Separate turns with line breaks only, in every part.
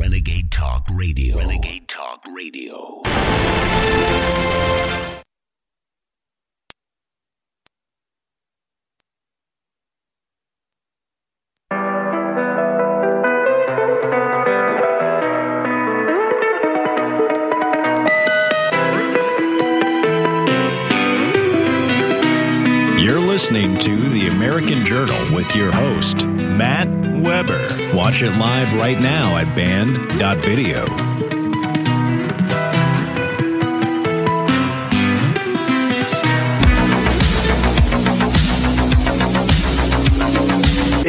Renegade Talk Radio. Renegade Talk Radio.
Listening to The American Journal with your host, Matt Weber. Watch it live right now at banned.video.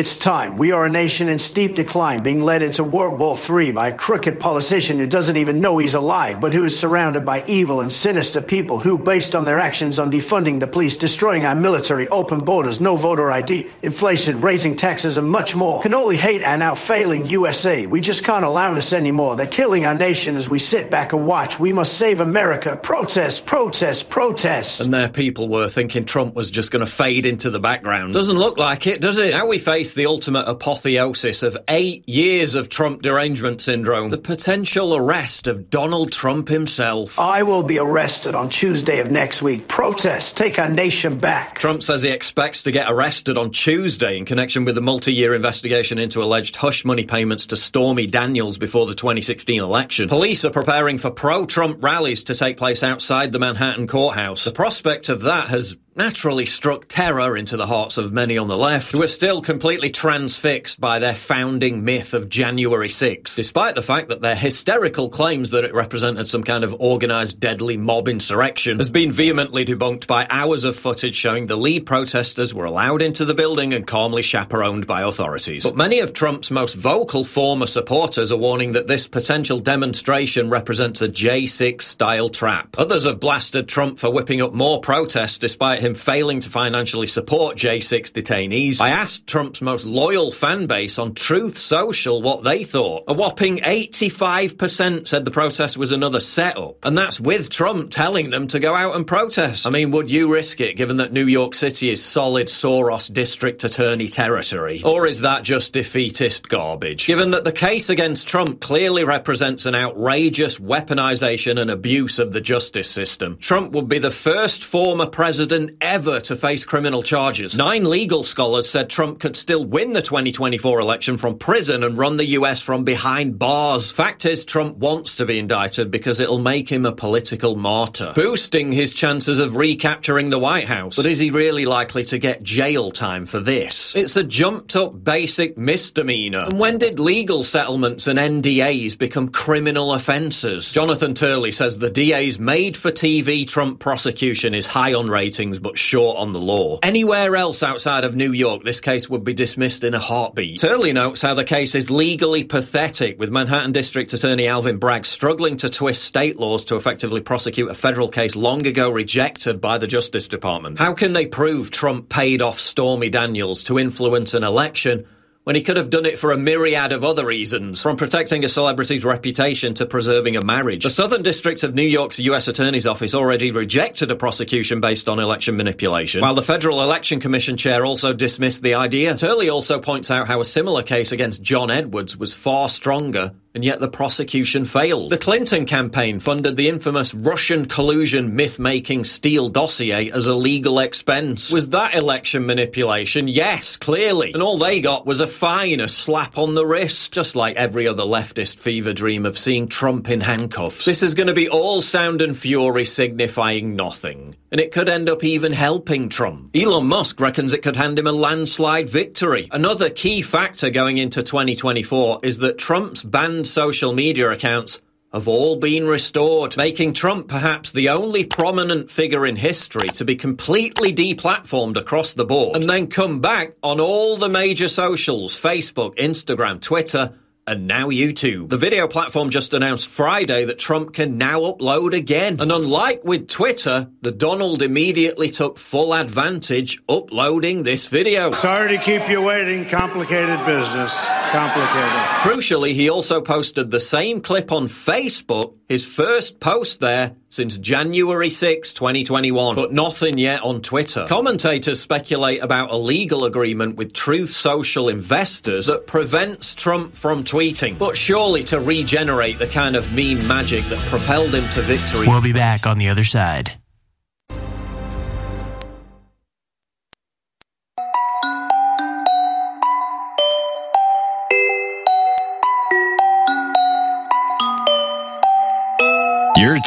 It's time. We are a nation in steep decline, being led into World War III by a crooked politician who doesn't even know he's alive, but who is surrounded by evil and sinister people who, based on their actions on defunding the police, destroying our military, open borders, no voter ID, inflation, raising taxes, and much more, can only hate our now failing USA. We just can't allow this anymore. They're killing our nation as we sit back and watch. We must save America. Protest, protest, protest.
And there people were thinking Trump was just going to fade into the background. Doesn't look like it, does it? Now we face the ultimate apotheosis of eight years of Trump derangement syndrome. The potential arrest of Donald Trump himself.
I will be arrested on Tuesday of next week. Protest, take our nation back.
Trump says he expects to get arrested on Tuesday in connection with the multi year investigation into alleged hush money payments to Stormy Daniels before the 2016 election. Police are preparing for pro Trump rallies to take place outside the Manhattan courthouse. The prospect of that has naturally struck terror into the hearts of many on the left who are still completely transfixed by their founding myth of January 6, despite the fact that their hysterical claims that it represented some kind of organized deadly mob insurrection has been vehemently debunked by hours of footage showing the lead protesters were allowed into the building and calmly chaperoned by authorities. But many of Trump's most vocal former supporters are warning that this potential demonstration represents a J6 style trap. Others have blasted Trump for whipping up more protests despite him failing to financially support J6 detainees. I asked Trump's most loyal fan base on Truth Social what they thought. A whopping 85% said the protest was another setup, and that's with Trump telling them to go out and protest. I mean, would you risk it given that New York City is solid Soros district attorney territory? Or is that just defeatist garbage? Given that the case against Trump clearly represents an outrageous weaponization and abuse of the justice system, Trump would be the first former president ever to face criminal charges. Nine legal scholars said Trump could still win the 2024 election from prison and run the US from behind bars. Fact is, Trump wants to be indicted because it'll make him a political martyr, boosting his chances of recapturing the White House. But is he really likely to get jail time for this? It's a jumped up basic misdemeanor. And when did legal settlements and NDAs become criminal offences? Jonathan Turley says the DA's made for TV Trump prosecution is high on ratings but short on the law. Anywhere else outside of New York, this case would be dismissed in a heartbeat. Turley notes how the case is legally pathetic, with Manhattan District Attorney Alvin Bragg struggling to twist state laws to effectively prosecute a federal case long ago rejected by the Justice Department. How can they prove Trump paid off Stormy Daniels to influence an election? When he could have done it for a myriad of other reasons, from protecting a celebrity's reputation to preserving a marriage. The Southern District of New York's U.S. Attorney's Office already rejected a prosecution based on election manipulation, while the Federal Election Commission chair also dismissed the idea. Turley also points out how a similar case against John Edwards was far stronger and yet the prosecution failed. The Clinton campaign funded the infamous Russian collusion myth making Steele dossier as a legal expense. Was that election manipulation? Yes, clearly. And all they got was a fine, a slap on the wrist, just like every other leftist fever dream of seeing Trump in handcuffs. This is going to be all sound and fury signifying nothing. And it could end up even helping Trump. Elon Musk reckons it could hand him a landslide victory. Another key factor going into 2024 is that Trump's social media accounts have all been restored, making Trump perhaps the only prominent figure in history to be completely deplatformed across the board and then come back on all the major socials Facebook, Instagram, Twitter, and now YouTube. The video platform just announced Friday that Trump can now upload again. And unlike with Twitter, the Donald immediately took full advantage uploading this video.
Sorry to keep you waiting. Complicated business. Complicated.
Crucially, he also posted the same clip on Facebook, his first post there, since January 6, 2021, but nothing yet on Twitter. Commentators speculate about a legal agreement with Truth Social investors that prevents Trump from tweeting, but surely to regenerate the kind of meme magic that propelled him to victory.
We'll be back on the other side.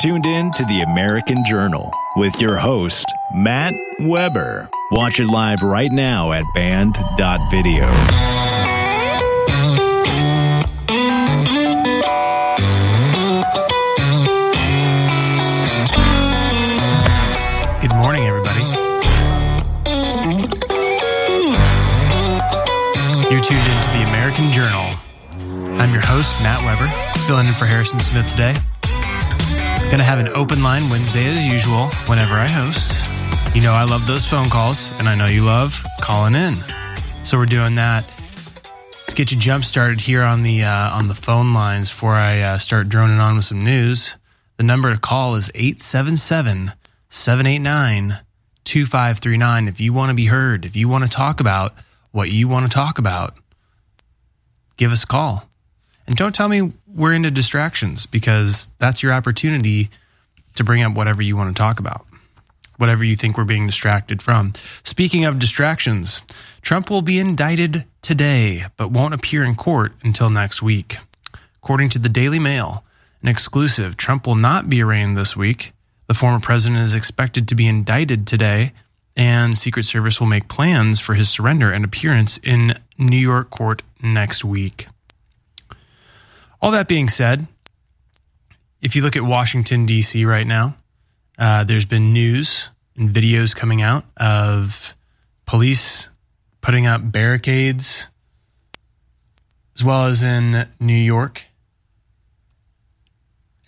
Tuned in to the American Journal with your host, Matt Weber. Watch it live right now at banned.video.
Good morning, everybody. You're tuned into the American Journal. I'm your host, Matt Weber, filling in for Harrison Smith today. Gonna have an open line Wednesday as usual whenever I host. You know I love those phone calls, and I know you love calling in. So we're doing that. Let's get you jump started here on the uh, on the phone lines before I uh, start droning on with some news. The number to call is 877 789 2539. If you want to be heard, if you want to talk about what you want to talk about, give us a call. And don't tell me we're into distractions because that's your opportunity to bring up whatever you want to talk about, whatever you think we're being distracted from. Speaking of distractions, Trump will be indicted today, but won't appear in court until next week. According to the Daily Mail, an exclusive, Trump will not be arraigned this week. The former president is expected to be indicted today, and Secret Service will make plans for his surrender and appearance in New York court next week. All that being said, if you look at Washington, D.C. right now, uh, there's been news and videos coming out of police putting up barricades, as well as in New York.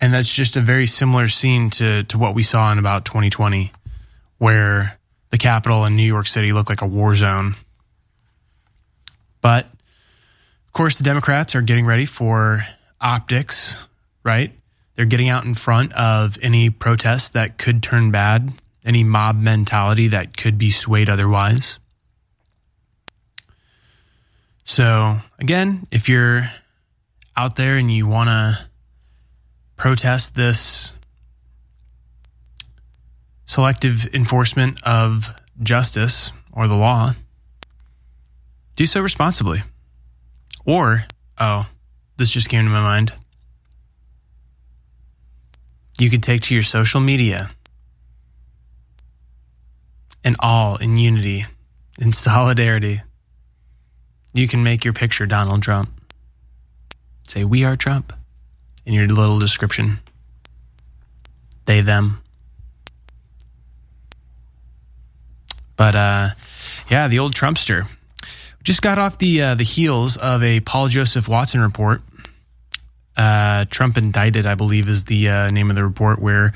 And that's just a very similar scene to, to what we saw in about 2020, where the Capitol in New York City looked like a war zone. But, of course, the Democrats are getting ready for optics, right? They're getting out in front of any protests that could turn bad, any mob mentality that could be swayed otherwise. So, again, if you're out there and you want to protest this selective enforcement of justice or the law, do so responsibly. Or, oh, this just came to my mind. You could take to your social media and all in unity, in solidarity. You can make your picture Donald Trump. Say, We are Trump in your little description. They, them. But uh, yeah, the old Trumpster just got off the uh, the heels of a Paul Joseph Watson report. Uh, Trump indicted, I believe, is the uh, name of the report, where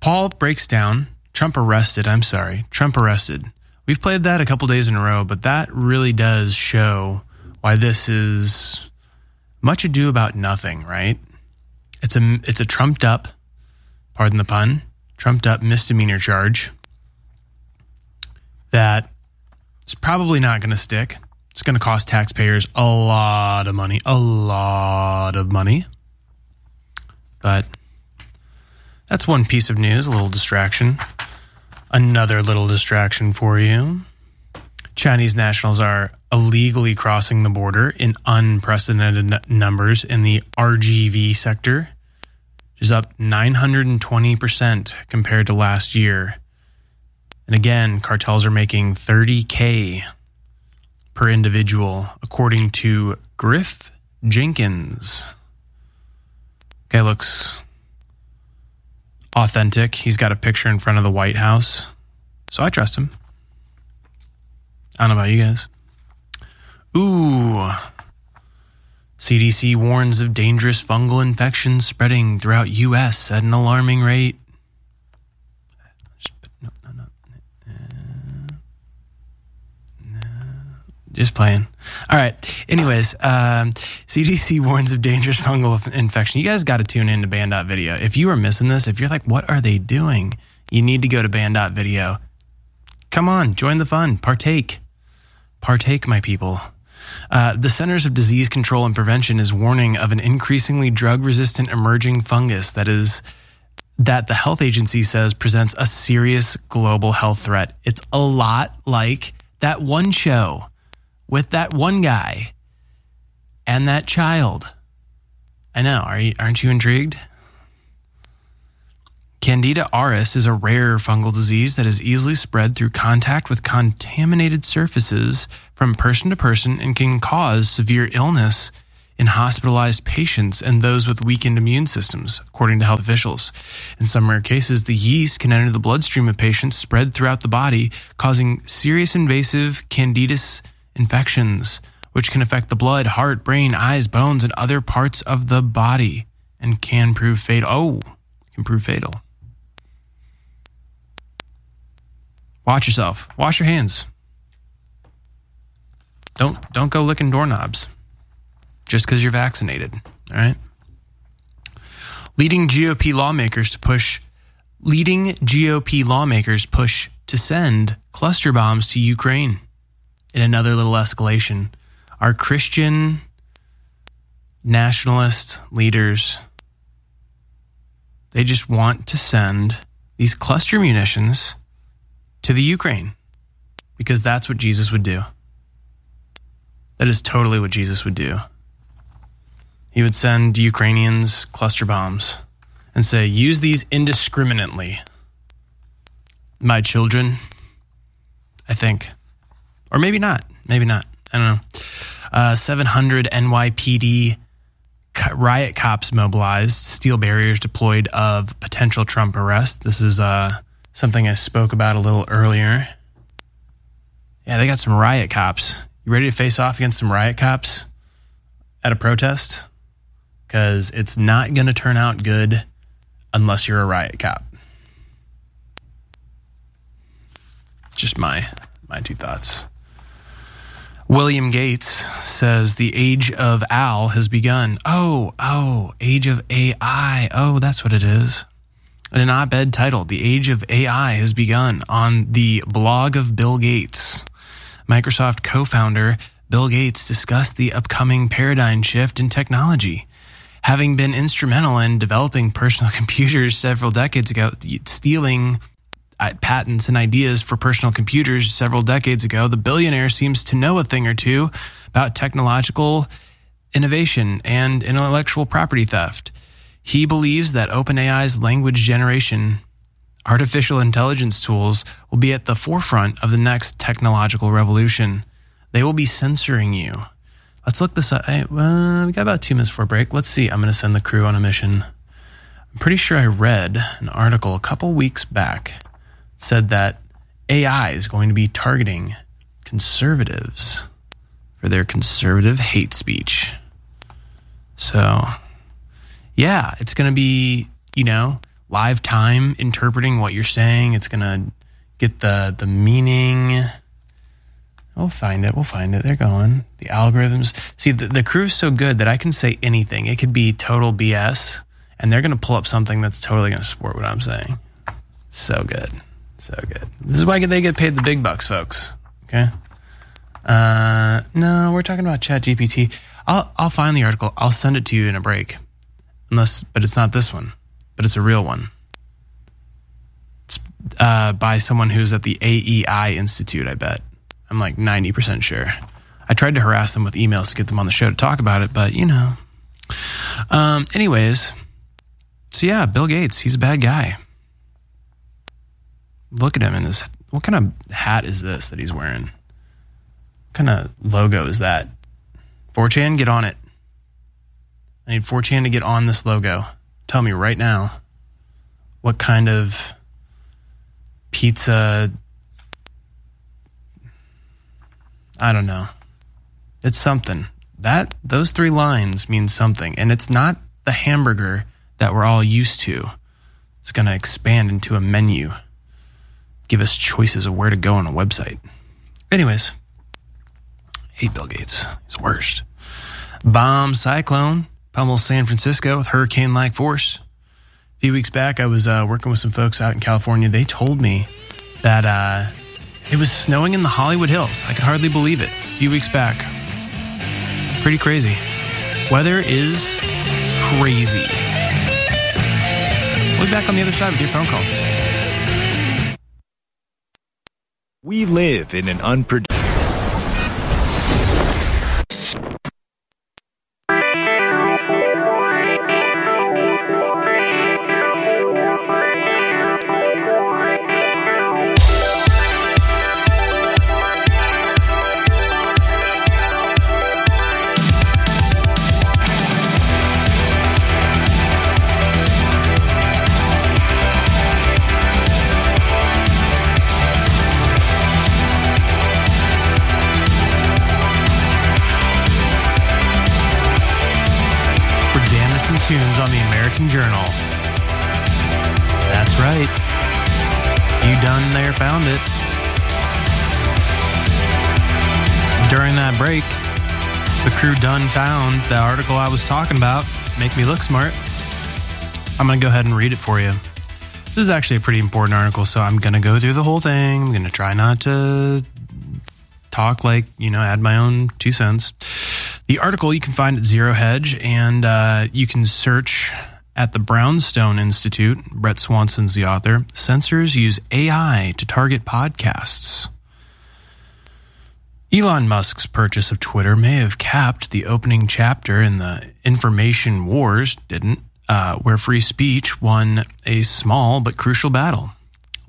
Paul breaks down. Trump arrested. I'm sorry, Trump arrested. We've played that a couple days in a row, but that really does show why this is much ado about nothing, right? It's a it's a trumped up, pardon the pun, trumped up misdemeanor charge that is probably not going to stick. It's going to cost taxpayers a lot of money, a lot of money. But that's one piece of news, a little distraction. Another little distraction for you. Chinese nationals are illegally crossing the border in unprecedented numbers in the RGV sector, which is up 920% compared to last year. And again, cartels are making 30K per individual, according to Griff Jenkins. Guy looks authentic. He's got a picture in front of the White House. So I trust him. I don't know about you guys. Ooh. CDC warns of dangerous fungal infections spreading throughout U.S. at an alarming rate. Just playing. All right. Anyways, um, CDC warns of dangerous fungal infection. You guys got to tune in to banned.video. If you are missing this, if you're like, what are they doing? You need to go to banned.video. Come on, join the fun. Partake. Partake, my people. Uh, the Centers of Disease Control and Prevention is warning of an increasingly drug resistant emerging fungus that is that the health agency says presents a serious global health threat. It's a lot like that one show with that one guy and that child. I know. Are you, aren't you intrigued? Candida auris is a rare fungal disease that is easily spread through contact with contaminated surfaces from person to person and can cause severe illness in hospitalized patients and those with weakened immune systems, according to health officials. In some rare cases, the yeast can enter the bloodstream of patients, spread throughout the body, causing serious invasive candidus infections, which can affect the blood, heart, brain, eyes, bones, and other parts of the body and can prove fatal. Oh, can prove fatal. Watch yourself. Wash your hands. Don't don't go licking doorknobs just because you're vaccinated. All right. Leading GOP lawmakers to push leading GOP lawmakers push to send cluster bombs to Ukraine. In another little escalation, our Christian nationalist leaders they just want to send these cluster munitions to the Ukraine because that's what Jesus would do. That is totally what Jesus would do. He would send Ukrainians cluster bombs and say, use these indiscriminately. My children, I think. Or maybe not. Maybe not. I don't know. Uh, 700 NYPD riot cops mobilized, steel barriers deployed of potential Trump arrest. This is uh, something I spoke about a little earlier. Yeah, they got some riot cops. You ready to face off against some riot cops at a protest? Because it's not going to turn out good unless you're a riot cop. Just my my two thoughts. William Gates says the age of Al has begun. Oh, oh, age of AI. Oh, that's what it is In an op ed titled The Age of AI has begun on the blog of Bill Gates. Microsoft co founder Bill Gates discussed the upcoming paradigm shift in technology. Having been instrumental in developing personal computers several decades ago, stealing patents and ideas for personal computers several decades ago, the billionaire seems to know a thing or two about technological innovation and intellectual property theft. He believes that OpenAI's language generation artificial intelligence tools will be at the forefront of the next technological revolution. They will be censoring you. Let's look this up. Hey, well, we got about two minutes for a break. Let's see. I'm going to send the crew on a mission. I'm pretty sure I read an article a couple weeks back said that AI is going to be targeting conservatives for their conservative hate speech. So yeah, it's going to be, you know, live time interpreting what you're saying. It's going to get the the meaning. We'll find it. We'll find it. They're going. The algorithms. See, the, the is so good that I can say anything. It could be total BS, and they're going to pull up something that's totally going to support what I'm saying. So good. So good. This is why they get paid the big bucks, folks. Okay. Uh, no, we're talking about Chat GPT. I'll I'll find the article. I'll send it to you in a break. Unless, but it's not this one, but it's a real one. It's uh, by someone who's at the AEI Institute, I bet. I'm like 90% sure. I tried to harass them with emails to get them on the show to talk about it, but you know. Um, anyways, so yeah, Bill Gates, he's a bad guy. Look at him in this. What kind of hat is this that he's wearing? What kind of logo is that? 4chan, get on it. I need 4chan to get on this logo. Tell me right now what kind of pizza. I don't know. It's something. That those three lines mean something, and it's not the hamburger that we're all used to. It's going to expand into a menu, give us choices of where to go on a website. Anyways, hate Bill Gates. He's the worst. Bomb cyclone pummels San Francisco with hurricane like force. A few weeks back, I was uh, working with some folks out in California. They told me that uh, it was snowing in the Hollywood Hills. I could hardly believe it. A few weeks back. Pretty crazy. Weather is crazy. We'll be back on the other side with your phone calls.
We live in an unpredictable.
Talking about. Make me look smart. I'm going to go ahead and read it for you. This is actually a pretty important article, so I'm going to go through the whole thing. I'm going to try not to talk like, you know, add my own two cents. The article you can find at Zero Hedge, and uh, you can search at the Brownstone Institute. Bret Swanson's the author. Censors use AI to target podcasts. Elon Musk's purchase of Twitter may have capped the opening chapter in the information wars, didn't, uh, where free speech won a small but crucial battle.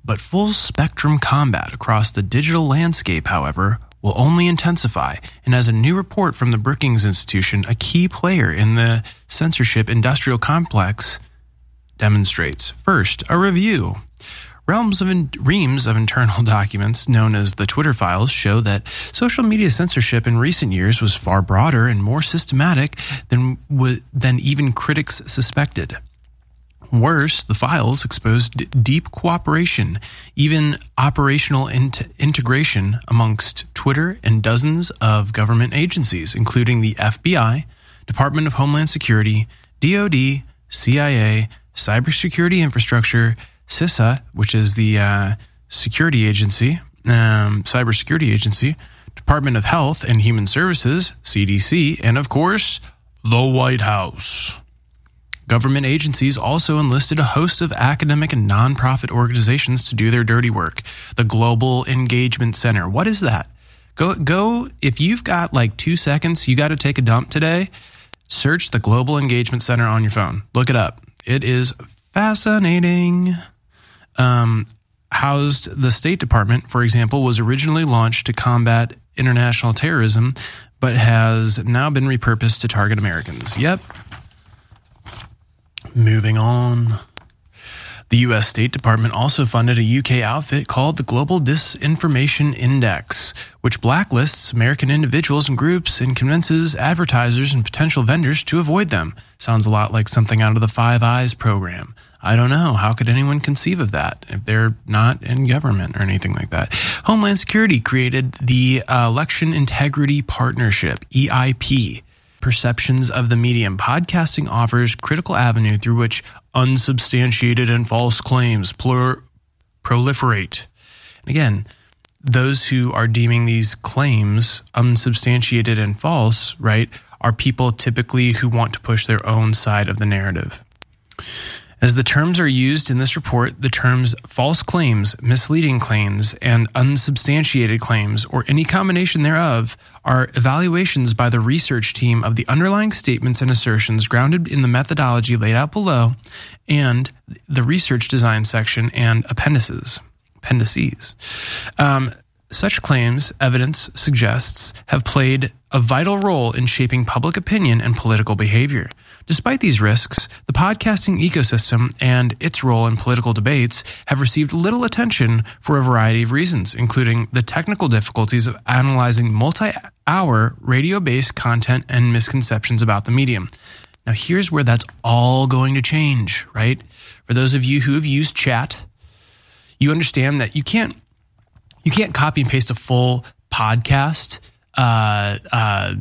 But full spectrum combat across the digital landscape, however, will only intensify. And as a new report from the Brookings Institution, a key player in the censorship industrial complex demonstrates. First, a review. Realms of in- reams of internal documents known as the Twitter files show that social media censorship in recent years was far broader and more systematic than w- than even critics suspected. Worse, the files exposed d- deep cooperation, even operational int- integration amongst Twitter and dozens of government agencies, including the FBI, Department of Homeland Security, DoD, CIA, Cybersecurity Infrastructure, CISA, which is the uh, security agency, um, cybersecurity agency, Department of Health and Human Services, CDC, and of course, the White House. Government agencies also enlisted a host of academic and nonprofit organizations to do their dirty work. The Global Engagement Center. What is that? Go go if you've got like 2 seconds, you got to take a dump today, search the Global Engagement Center on your phone. Look it up. It is fascinating. Um, housed the State Department, for example, was originally launched to combat international terrorism, but has now been repurposed to target Americans. Yep, Moving on. The U.S. State Department also funded a UK outfit called the Global Disinformation Index, which blacklists American individuals and groups and convinces advertisers and potential vendors to avoid them. Sounds a lot like something out of the Five Eyes program. I don't know. How could anyone conceive of that if they're not in government or anything like that? Homeland Security created the uh, Election Integrity Partnership, EIP perceptions of the medium. Podcasting offers critical avenue through which unsubstantiated and false claims plur- proliferate. And again, those who are deeming these claims unsubstantiated and false, right, are people typically who want to push their own side of the narrative. As the terms are used in this report, the terms false claims, misleading claims, and unsubstantiated claims, or any combination thereof, are evaluations by the research team of the underlying statements and assertions grounded in the methodology laid out below and the research design section and appendices. Appendices. Um, such claims, evidence suggests, have played a vital role in shaping public opinion and political behavior. Despite these risks, the podcasting ecosystem and its role in political debates have received little attention for a variety of reasons, including the technical difficulties of analyzing multi hour radio based content and misconceptions about the medium. Now, here's where that's all going to change, right? For those of you who have used chat, you understand that you can't you can't copy and paste a full podcast uh, uh,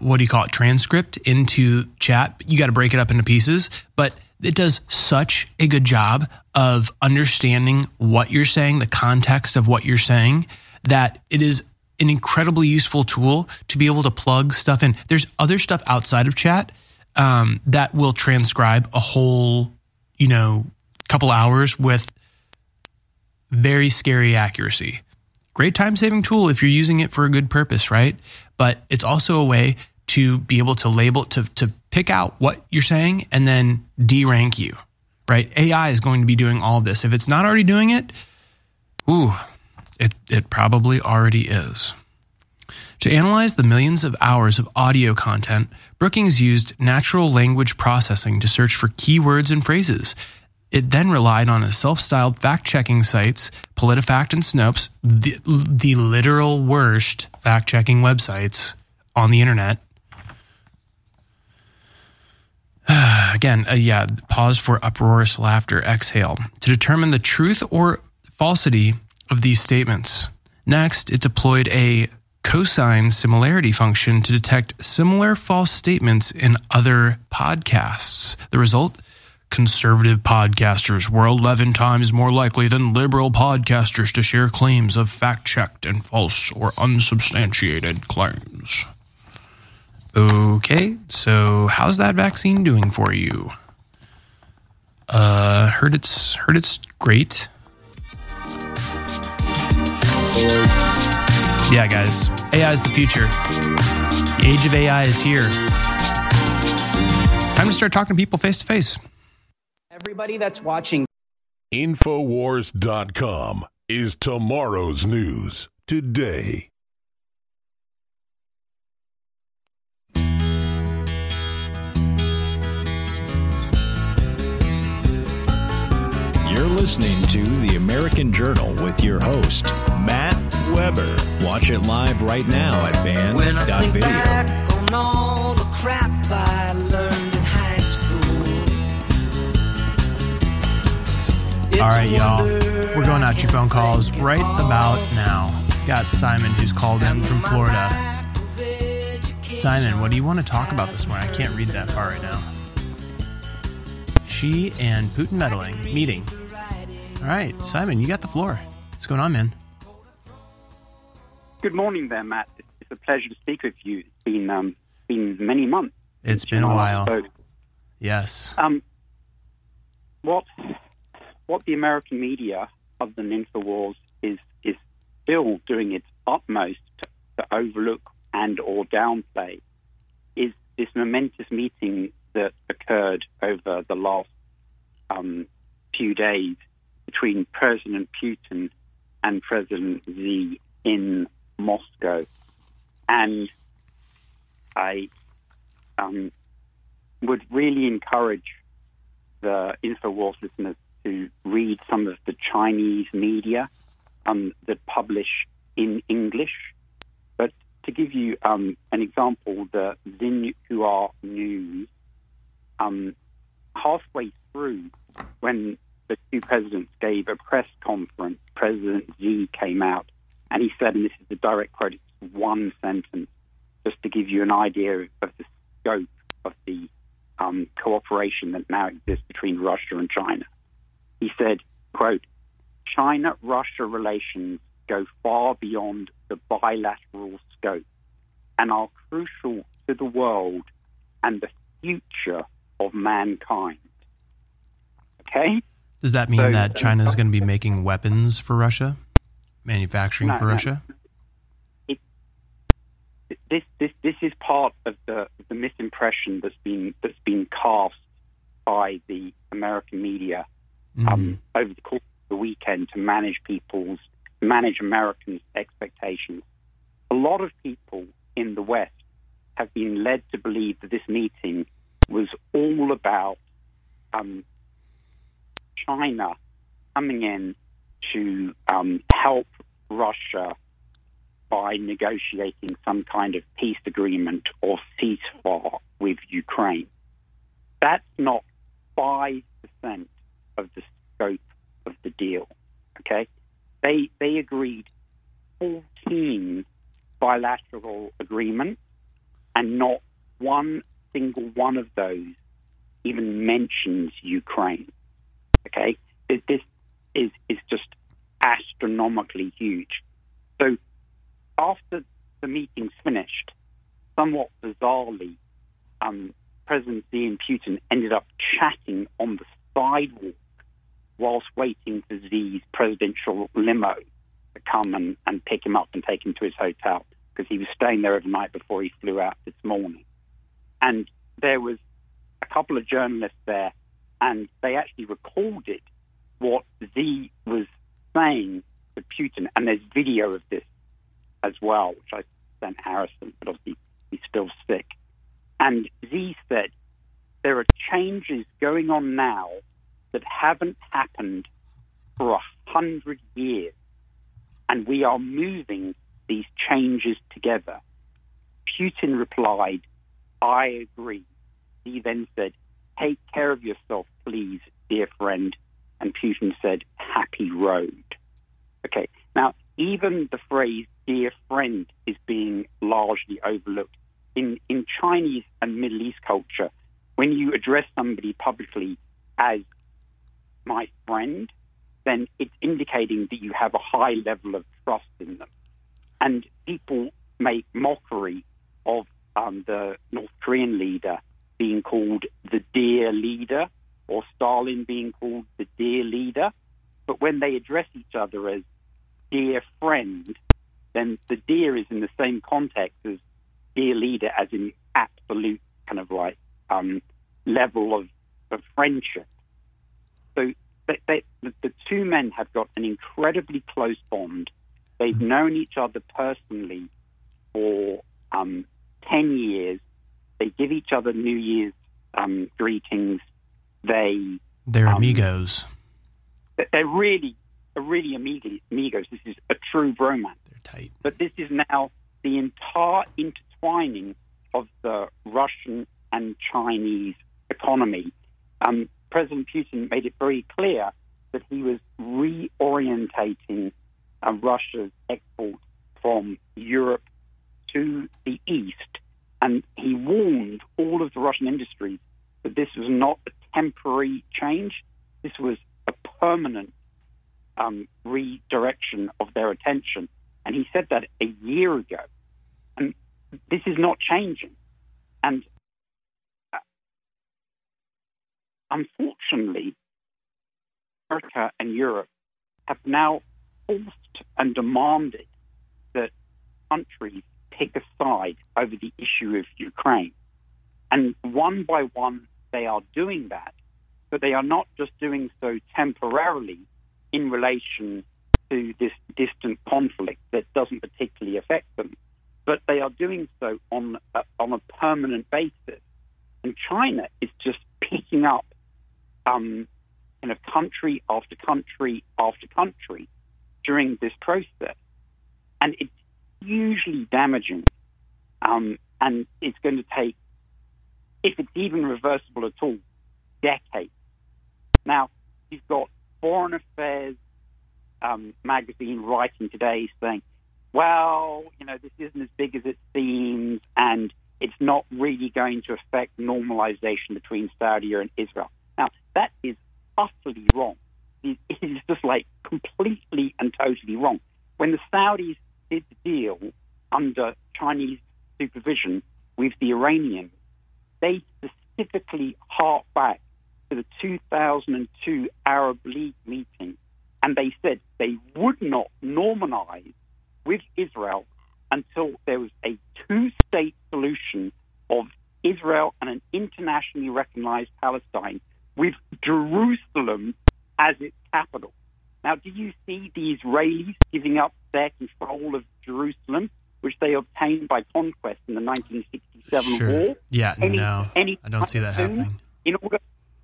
what do you call it transcript into chat. You got to break it up into pieces, but it does such a good job of understanding what you're saying, the context of what you're saying, that it is an incredibly useful tool to be able to plug stuff in. There's other stuff outside of chat um, that will transcribe a whole, you know, couple hours with very scary accuracy. Great time saving tool if you're using it for a good purpose, right? But it's also a way to be able to label, to, to pick out what you're saying and then D rank you, right? AI is going to be doing all this. If it's not already doing it, ooh, it, it probably already is. To analyze the millions of hours of audio content, Brookings used natural language processing to search for keywords and phrases. It then relied on a self styled fact checking sites, PolitiFact and Snopes, the, the literal worst fact checking websites on the internet. Again, uh, yeah, pause for uproarious laughter, exhale, to determine the truth or falsity of these statements. Next, it deployed a cosine similarity function to detect similar false statements in other podcasts. The result? Conservative podcasters were 11 times more likely than liberal podcasters to share claims of fact checked and false or unsubstantiated claims. Okay, so how's that vaccine doing for you? Uh, heard it's heard it's great. Yeah, guys, AI is the future. The age of AI is here. Time to start talking to people face to face.
Everybody that's watching
Infowars.com is tomorrow's news today.
Listening to The American Journal with your host, Matt Weber. Watch it live right now at
When I think
banned.video.
back on all the crap I learned in high school. It's
All right, y'all. We're going out
I
your phone calls right about now. Got Simon who's called in from Florida.
lack of education
Simon, what do you want to talk about this morning? I can't read that far right now. Xi and Putin meddling, meeting. All right, Simon, you got the floor. What's going on, man?
Good morning there, Matt. It's a pleasure to speak with you. It's been um, been many months.
It's been a while.
spoke.
Yes.
Um, what what the American media, other than Infowars, is is still doing its utmost to, to overlook and or downplay is this momentous meeting that occurred over the last um, few days between President Putin and President Xi in Moscow, and I um, would really encourage the Infowars listeners to read some of the Chinese media um, that publish in English. But to give you um, an example, the Xinhua News, um, halfway through, when the two presidents gave a press conference, President Xi came out and he said, and this is the direct quote, it's one sentence, just to give you an idea of the scope of the um, cooperation that now exists between Russia and China. He said, quote, China-Russia relations go far beyond the bilateral scope and are crucial to the world and the future of mankind. Okay?
Does that mean
So-
that China is going to be making weapons for Russia? Manufacturing
No,
for
no.
Russia?
this this this is part of the the misimpression that's been that's been cast by the American media um, over the course of the weekend to manage people's manage Americans' expectations. A lot of people in the West have been led to believe that this meeting was all about um, China coming in to um, help Russia by negotiating some kind of peace agreement or ceasefire with Ukraine. That's not 5% of the scope of the deal. Okay? They, they agreed 14 bilateral agreements, and not one single one of those even mentions Ukraine. Okay, this is is just astronomically huge. So after the meeting's finished, somewhat bizarrely, um, President Xi and Putin ended up chatting on the sidewalk whilst waiting for Xi's presidential limo to come and, and pick him up and take him to his hotel because he was staying there overnight before he flew out this morning. And there was a couple of journalists there, and they actually recorded what Xi was saying to Putin, and there's video of this as well, which I sent Harrison, but obviously he's still sick. And Xi said, there are changes going on now that haven't happened for a hundred years, and we are moving these changes together. Putin replied, I agree. He then said, Take care of yourself, please, dear friend. And Putin said, Happy road. Okay, now, even the phrase dear friend is being largely overlooked. In, in Chinese and Middle East culture, when you address somebody publicly as my friend, then it's indicating that you have a high level of trust in them. And people make mockery of um, the North Korean leader being called the dear leader or Stalin being called the dear leader. But when they address each other as dear friend, then the dear is in the same context as dear leader, as in absolute kind of like um, level of, of friendship. So they, they, the, the two men have got an incredibly close bond. They've mm-hmm. known each other personally for um, 10 years. They give each other New Year's um, greetings. They
they're um, amigos.
They're really, really amigos. This is a true bromance.
They're tight.
But this is now the entire intertwining of the Russian and Chinese economy. Um, President Putin made it very clear that he was reorientating uh, Russia's exports from Europe to the East. And he warned all of the Russian industries that this was not a temporary change, this was a permanent um, redirection of their attention. And he said that a year ago. And this is not changing. And uh, unfortunately, America and Europe have now forced and demanded that countries pick a side over the issue of Ukraine. And one by one, they are doing that, but they are not just doing so temporarily in relation to this distant conflict that doesn't particularly affect them, but they are doing so on a, on a permanent basis. And China is just picking up um, kind of country after country after country during this process. And it's hugely damaging. Um, and it's going to take, if it's even reversible at all, decades. Now, you've got Foreign Affairs um, magazine writing today saying, well, you know, this isn't as big as it seems, and it's not really going to affect normalization between Saudi and Israel. Now, that is utterly wrong. It is just like completely and totally wrong. When the Saudis did deal under Chinese supervision with the Iranians, they specifically harked back to the 2002 Arab League meeting, and they said they would not normalize with Israel until there was a two-state solution of Israel and an internationally recognized Palestine with Jerusalem as its capital. Now, do you see the Israelis giving up their control of Jerusalem, which they obtained by conquest in the 1967
sure.
war?
Yeah, any, no, any I don't see that happening.
In order,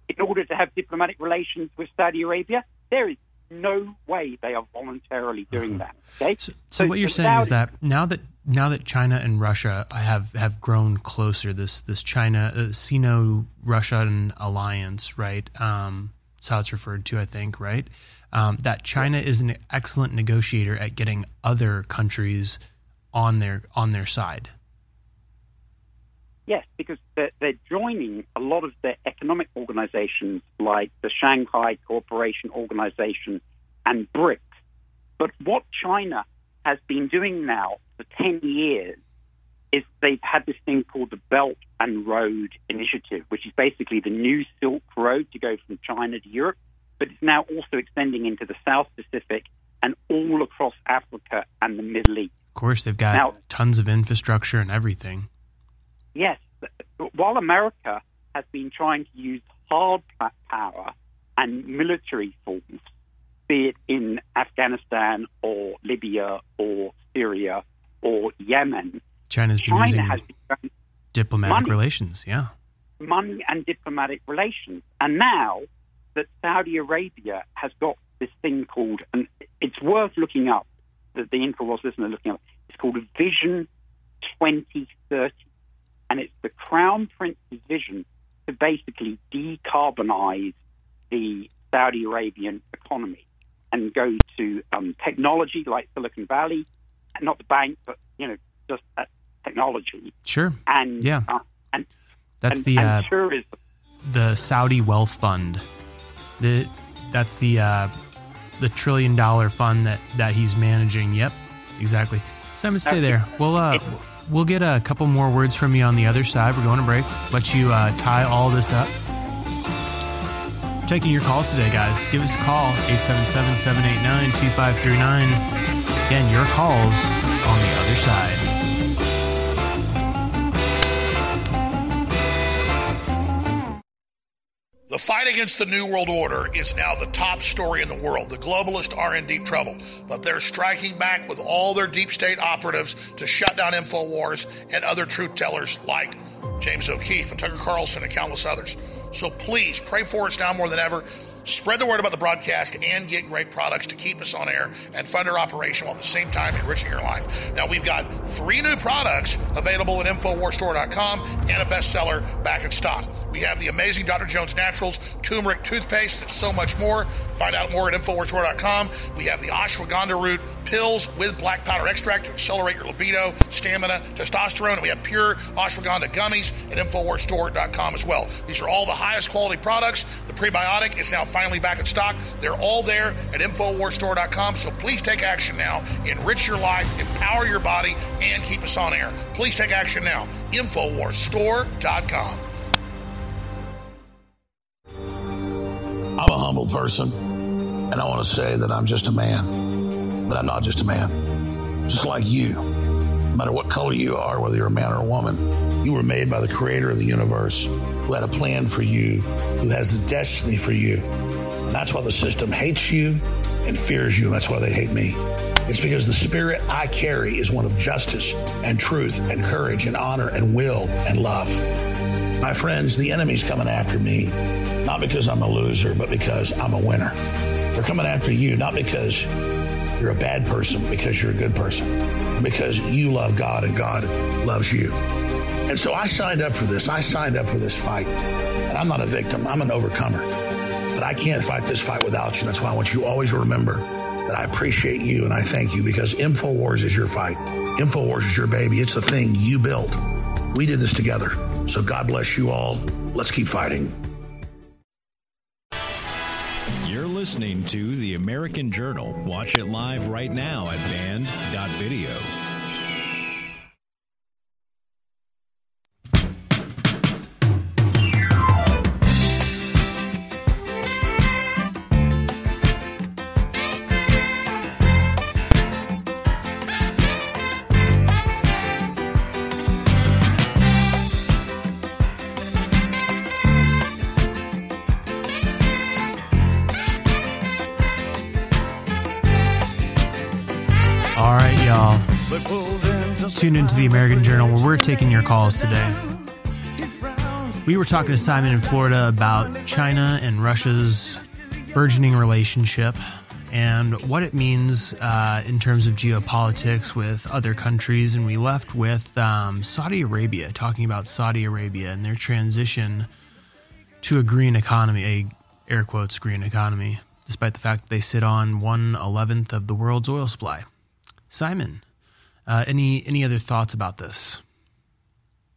in order to have diplomatic relations with Saudi Arabia, there is no way they are voluntarily doing uh-huh. that. Okay.
So, so, so what you're saying Saudi- is that now that now that China and Russia have have grown closer, this this China uh, Sino Russian alliance, right? Um, that's how it's referred to, I think, right? Um, that China is an excellent negotiator at getting other countries on their on their side.
Yes, because they're, they're joining a lot of the economic organizations like the Shanghai Cooperation Organization and BRICS. But what China has been doing now for 10 years is they've had this thing called the Belt and Road Initiative, which is basically the new Silk Road to go from China to Europe, but it's now also extending into the South Pacific and all across Africa and the Middle East.
Of course, they've got now, tons of infrastructure and everything.
Yes. While America has been trying to use hard power and military force, be it in Afghanistan or Libya or Syria or Yemen,
China's been
China
using
has been
diplomatic
money,
relations, yeah.
Money and diplomatic relations. And now that Saudi Arabia has got this thing called, and it's worth looking up, that the InfoWars listener looking up, it's called Vision 2030 and it's the Crown Prince's vision to basically decarbonize the Saudi Arabian economy and go to um, technology like Silicon Valley, not the bank, but you know, just uh, technology.
Sure.
And
yeah,
uh, and
that's
and,
the
and
uh,
tourism.
the Saudi Wealth Fund. The that's the uh, the trillion dollar fund that that he's managing. Yep, exactly. Simon, stay there. We'll uh, we'll get a couple more words from you on the other side. We're going to break. Let you uh, tie all this up. Taking your calls today, guys. Give us a call 877 789 2539. Again, your calls on the other side.
The fight against the New World Order is now the top story in the world. The globalists are in deep trouble, but they're striking back with all their deep state operatives to shut down InfoWars and other truth tellers like James O'Keefe and Tucker Carlson and countless others. So please pray for us now more than ever. Spread the word about the broadcast and get great products to keep us on air and fund our operation while at the same time enriching your life. Now, we've got three new products available at InfoWarsStore.com and a bestseller back in stock. We have the amazing Dr. Jones Naturals turmeric toothpaste and so much more. Find out more at InfoWarsStore.com. We have the ashwagandha root pills with black powder extract to accelerate your libido, stamina, testosterone. And we have pure ashwagandha gummies at InfoWarsStore.com as well. These are all the highest quality products. The prebiotic is now finally back in stock. They're all there at InfoWarsStore.com. So please take action now. Enrich your life, empower your body, and keep us on air. Please take action now. InfoWarsStore.com.
I'm a humble person, and I want to say that I'm just a man, but I'm not just a man. Just like you, no matter what color you are, whether you're a man or a woman, you were made by the creator of the universe who had a plan for you, who has a destiny for you. And that's why the system hates you and fears you. And that's why they hate me. It's because the spirit I carry is one of justice and truth and courage and honor and will and love. My friends, the enemy's coming after me, not because I'm a loser, but because I'm a winner. They're coming after you, not because you're a bad person, because you're a good person, because you love God and God loves you. And so I signed up for this. I signed up for this fight. And I'm not a victim, I'm an overcomer. But I can't fight this fight without you. That's why I want you always remember that I appreciate you and I thank you because InfoWars is your fight. InfoWars is your baby. It's the thing you built. We did this together. So God bless you all. Let's keep fighting.
You're listening to American Journal. Watch it live right now at
banned.video. The American Journal where we're taking your calls today. We were talking to Simon in Florida about China and Russia's burgeoning relationship and what it means uh, in terms of geopolitics with other countries. And we left with um, Saudi Arabia, talking about Saudi Arabia and their transition to a green economy, a air quotes green economy, despite the fact that they sit on one eleventh of the world's oil supply. Simon, uh, any any other thoughts about this?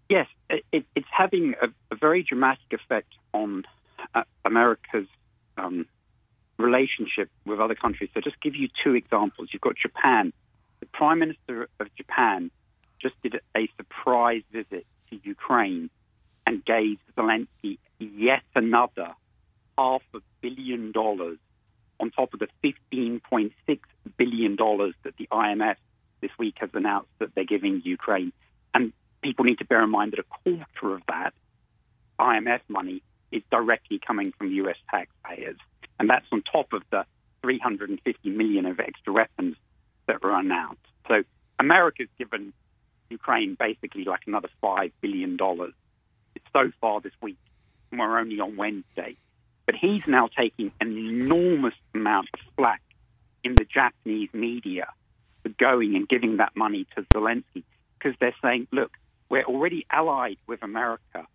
Yes, it, it's having a, a, very dramatic effect on uh, America's um, relationship with other countries. So, just give you two examples. You've got Japan. The Prime Minister of Japan just did a surprise visit to Ukraine and gave Zelensky yet another half a billion dollars on top of the $15.6 billion that the IMF this week has announced that they're giving Ukraine. And people need to bear in mind that a quarter of that IMF money is directly coming from US taxpayers. And that's on top of the 350 million of extra weapons that were announced. So America's given Ukraine basically like another $5 billion so far this week, and we're only on Wednesday. But he's now taking an enormous amount of flack in the Japanese media for going and giving that money to Zelensky because they're saying, look, we're already allied with America.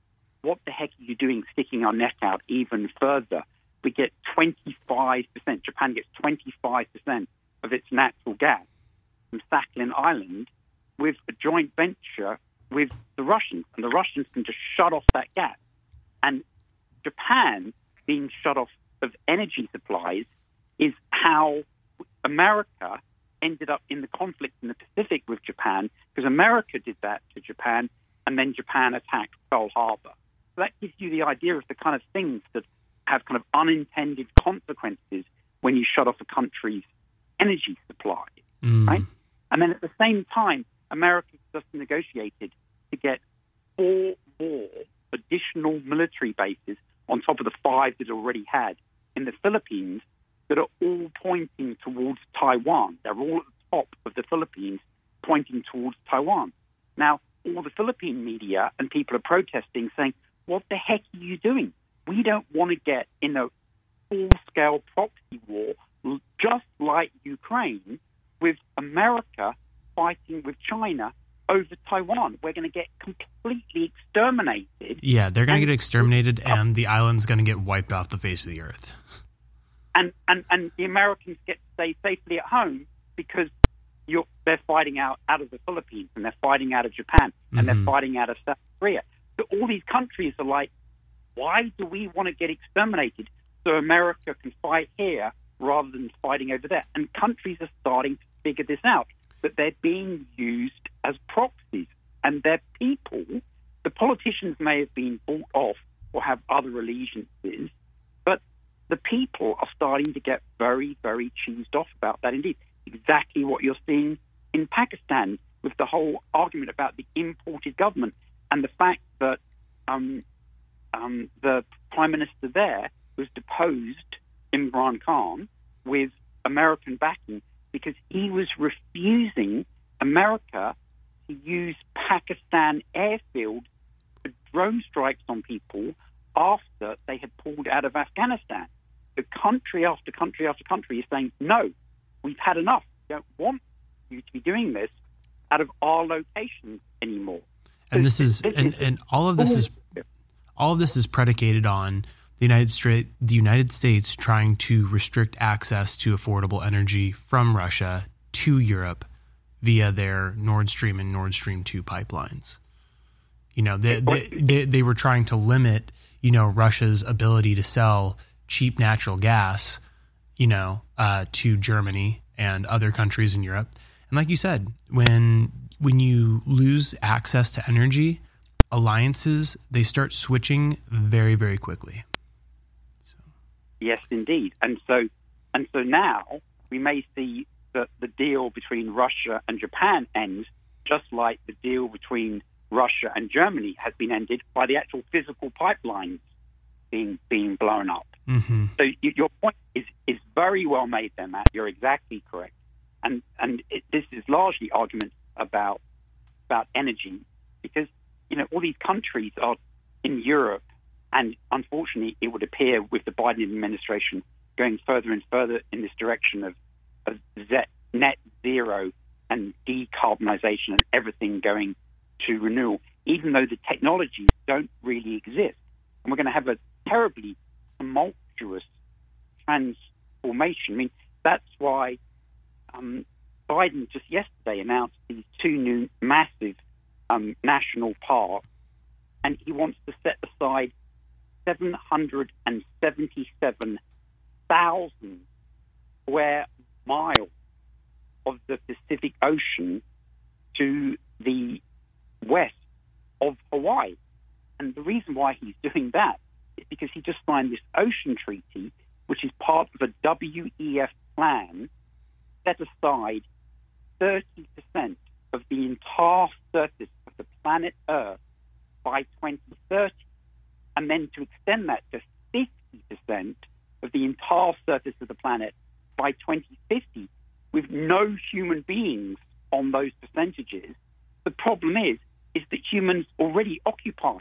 What the heck are you doing sticking our neck out even further? We get 25%, Japan gets 25% of its natural gas from Sakhalin Island with a joint venture with the Russians. And the Russians can just shut off that gas. And Japan being shut off of energy supplies is how America ended up in the conflict in the Pacific with Japan because America did that to Japan and then Japan attacked Pearl Harbor. So that gives you the idea of the kind of things that have kind of unintended consequences when you shut off a country's energy supply, mm. right? And then at the same time, America just negotiated to get four more additional military bases on top of the five that it already had in the Philippines that are all pointing towards Taiwan. They're all at the top of the Philippines, pointing towards Taiwan. Now, all the Philippine media and people are protesting, saying, What the heck are you doing? We don't want to get in a full scale proxy war just like Ukraine with America fighting with China over Taiwan. We're going to get completely exterminated.
Yeah, they're going to get exterminated, and the island's going to get wiped off the face of the earth.
And and and the Americans get to stay safely at home because you're, they're fighting out out of the Philippines, and they're fighting out of Japan, and mm-hmm. they're fighting out of South Korea. So all these countries are like, why do we want to get exterminated so America can fight here rather than fighting over there? And countries are starting to figure this out that they're being used as proxies, and their people. The politicians may have been bought off or have other allegiances, the people are starting to get very, very cheesed off about that. Indeed, exactly what you're seeing in Pakistan with the whole argument about the imported government and the fact that um, um, the prime minister there was deposed, Imran Khan, with American backing because he was refusing America to use Pakistan airfield for drone strikes on people after they had pulled out of Afghanistan. The country after country after country is saying, no, we've had enough. We don't want you to be doing this out of our locations anymore.
And this is, and, and all of this is, all of this is predicated on the United States, the United States trying to restrict access to affordable energy from Russia to Europe via their Nord Stream and Nord Stream 2 pipelines. You know, they, they, they, they, were trying to limit, you know, Russia's ability to sell cheap natural gas, you know, uh, to Germany and other countries in Europe. And like you said, when when you lose access to energy, alliances they start switching very very quickly.
So. Yes, indeed, and so and so now we may see that the deal between Russia and Japan ends, just like the deal between Russia and Germany has been ended by the actual physical pipelines being being blown up. Mm-hmm. So you, your point is is very well made there, Matt. You're exactly correct, and and it, this is largely arguments about about energy because you know all these countries are in Europe, and unfortunately, it would appear with the Biden administration going further and further in this direction of of net zero and decarbonisation and everything going to renewal, even though the technologies don't really exist. And we're going to have a terribly tumultuous transformation. I mean, that's why um, Biden just yesterday announced these two new massive um, national parks and he wants to set aside 777,000 square miles of the Pacific Ocean to the west of Hawaii. And the reason why he's doing that is because he just signed this ocean treaty, which is part of a WEF plan set aside 30% of the entire surface of the planet Earth by 2030, and then to extend that to 50% of the entire surface of the planet by 2050 with no human beings on those percentages. The problem is, is that humans already occupy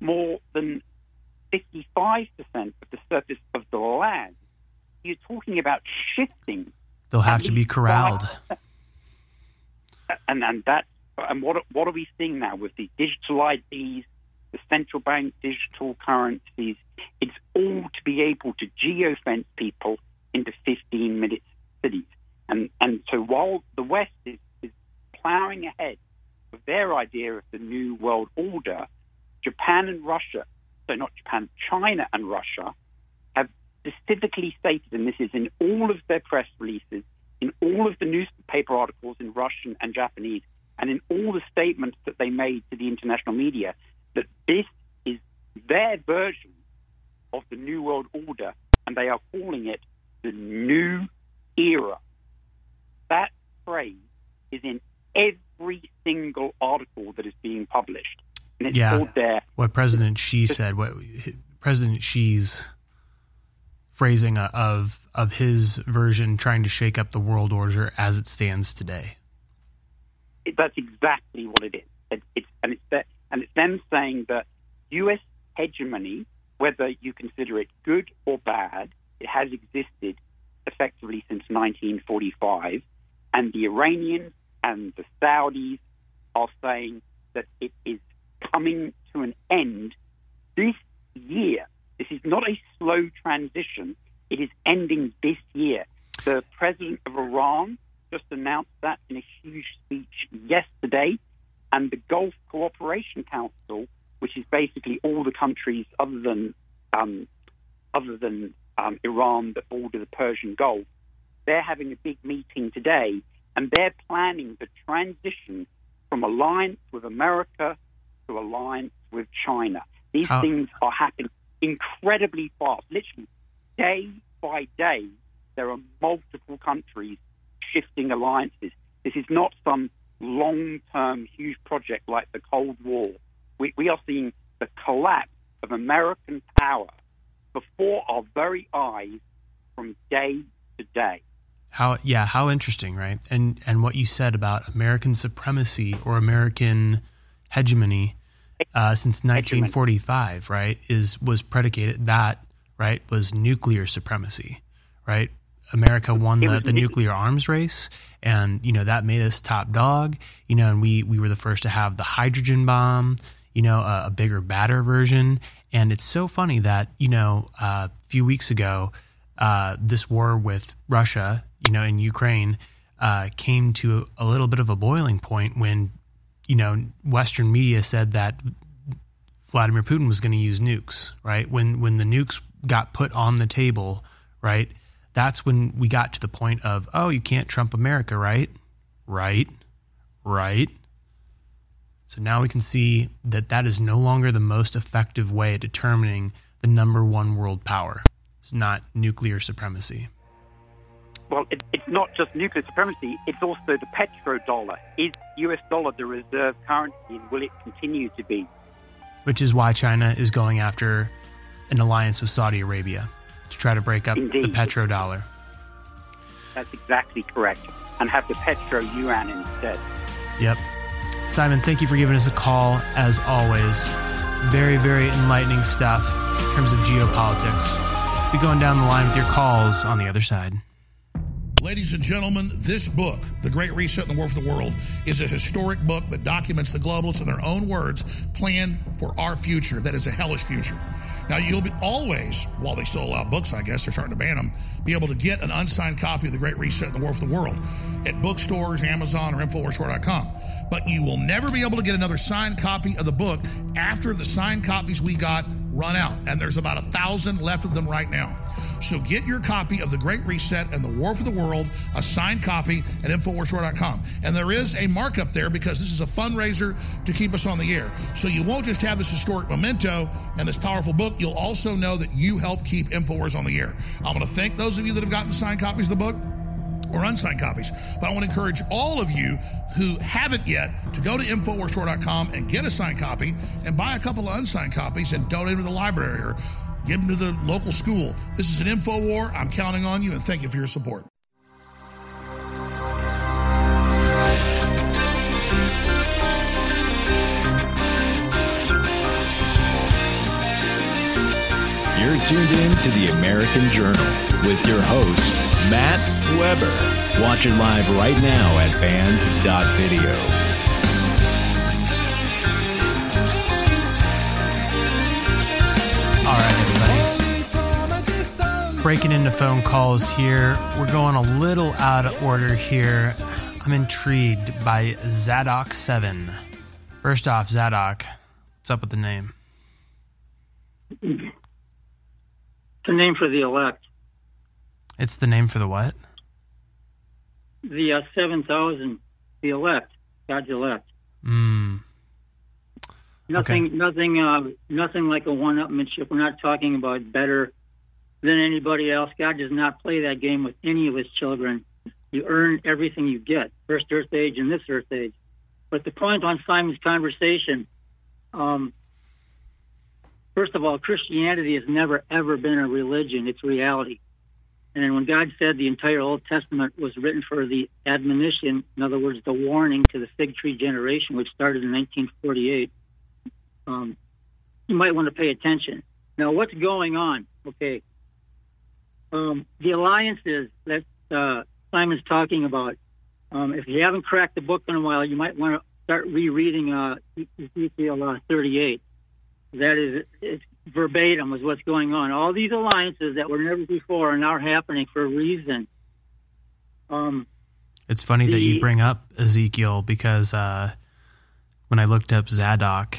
more than 55% of the surface of the land. You're talking about shifting.
They'll have to be corralled.
And and that and what what are we seeing now with the digital IDs, the central bank digital currencies? It's all to be able to geofence people into 15 minute cities. And and so while the West is, is plowing ahead with their idea of the new world order, Japan and Russia, so not Japan, China and Russia, have specifically stated, and this is in all of their press releases, in all of the newspaper articles in Russian and Japanese, and in all the statements that they made to the international media, that this is their version of the New World Order, and they are calling it the New Era. That phrase is in every single article that is being published. And it's
yeah,
there.
what President Xi said, what President Xi's phrasing of of his version trying to shake up the world order as it stands today.
It, that's exactly what it is. It, it's and it's that, and it's them saying that U.S. hegemony, whether you consider it good or bad, it has existed effectively since 1945, and the Iranians and the Saudis are saying that it is coming to an end this year. This is not a slow transition. It is ending this year. The president of Iran just announced that in a huge speech yesterday, and the Gulf Cooperation Council, which is basically all the countries other than um, other than um, Iran that border the Persian Gulf, they're having a big meeting today, and they're planning the transition from alliance with America to alliance with China. These things are happening incredibly fast. Literally, day by day, there are multiple countries shifting alliances. This is not some long term, huge project like the Cold War. We, we are seeing the collapse of American power before our very eyes from day to day.
How yeah, how interesting, right? And and what you said about American supremacy or American hegemony uh, since 1945, right, is was predicated that right was nuclear supremacy, right? America won the, the nuclear arms race, and you know that made us top dog. You know, and we we were the first to have the hydrogen bomb. You know, a, a bigger, badder version. And it's so funny that you know uh, a few weeks ago, uh, this war with Russia, you know, in Ukraine, uh, came to a little bit of a boiling point when you know Western media said that Vladimir Putin was going to use nukes, right? When when the nukes got put on the table, right? That's when we got to the point of, oh, you can't trump America, right? Right. Right. So now we can see that that is no longer the most effective way at determining the number one world power. It's not nuclear supremacy.
Well, it, it's not just nuclear supremacy, it's also the petrodollar. Is US dollar the reserve currency and will it continue to be?
which is why China is going after an alliance with Saudi Arabia to try to break up the
Indeed.
petrodollar.
That's exactly correct. And have the petro yuan instead.
Yep. Simon, thank you for giving us a call as always. Very, very enlightening stuff in terms of geopolitics. Be going down the line with your calls on the other side.
Ladies and gentlemen, this book, The Great Reset and the War for the World, is a historic book that documents the globalists in their own words plan for our future that is a hellish future. Now, you'll be always, while they still allow books, I guess they're starting to ban them, be able to get an unsigned copy of The Great Reset and the War for the World at bookstores, Amazon, or InfoWarsStore.com. But you will never be able to get another signed copy of the book after the signed copies we got run out, and there's about a thousand left of them right now. So get your copy of The Great Reset and The War for the World, a signed copy at InfoWarsStore.com. And there is a markup there because this is a fundraiser to keep us on the air. So you won't just have this historic memento and this powerful book, you'll also know that you help keep InfoWars on the air. I'm going to thank those of you that have gotten signed copies of the book or unsigned copies. But I want to encourage all of you who haven't yet to go to InfoWarsStore.com and get a signed copy and buy a couple of unsigned copies and donate to the library or give them to the local school. This is an info war. I'm counting on you and thank you for your support.
You're tuned in to the American Journal with your host, Matt Weber. Watch it live right now at banned.video.
All right, everybody. Breaking into phone calls here. We're going a little out of order here. I'm intrigued by Zadok 7. First off, Zadok, what's up with the name?
The name for the elect.
It's the name for the what?
The uh, 7,000, the elect, God's elect.
Mm.
Nothing, nothing, uh, nothing like a one-upmanship. We're not talking about better than anybody else. God does not play that game with any of His children. You earn everything you get, first Earth Age and this Earth Age. But the point on Simon's conversation, um, first of all, Christianity has never ever been a religion; it's reality. And when God said the entire Old Testament was written for the admonition, in other words, the warning to the fig tree generation, which started in 1948 um, you might want to pay attention. Now, what's going on? Okay, um, the alliances that uh, Simon's talking about. Um, if you haven't cracked the book in a while, you might want to start rereading uh, Ezekiel uh, 38. That is, it's verbatim is what's going on. All these alliances that were never before are now happening for a reason. Um,
It's funny that you bring up Ezekiel because uh, when I looked up Zadok,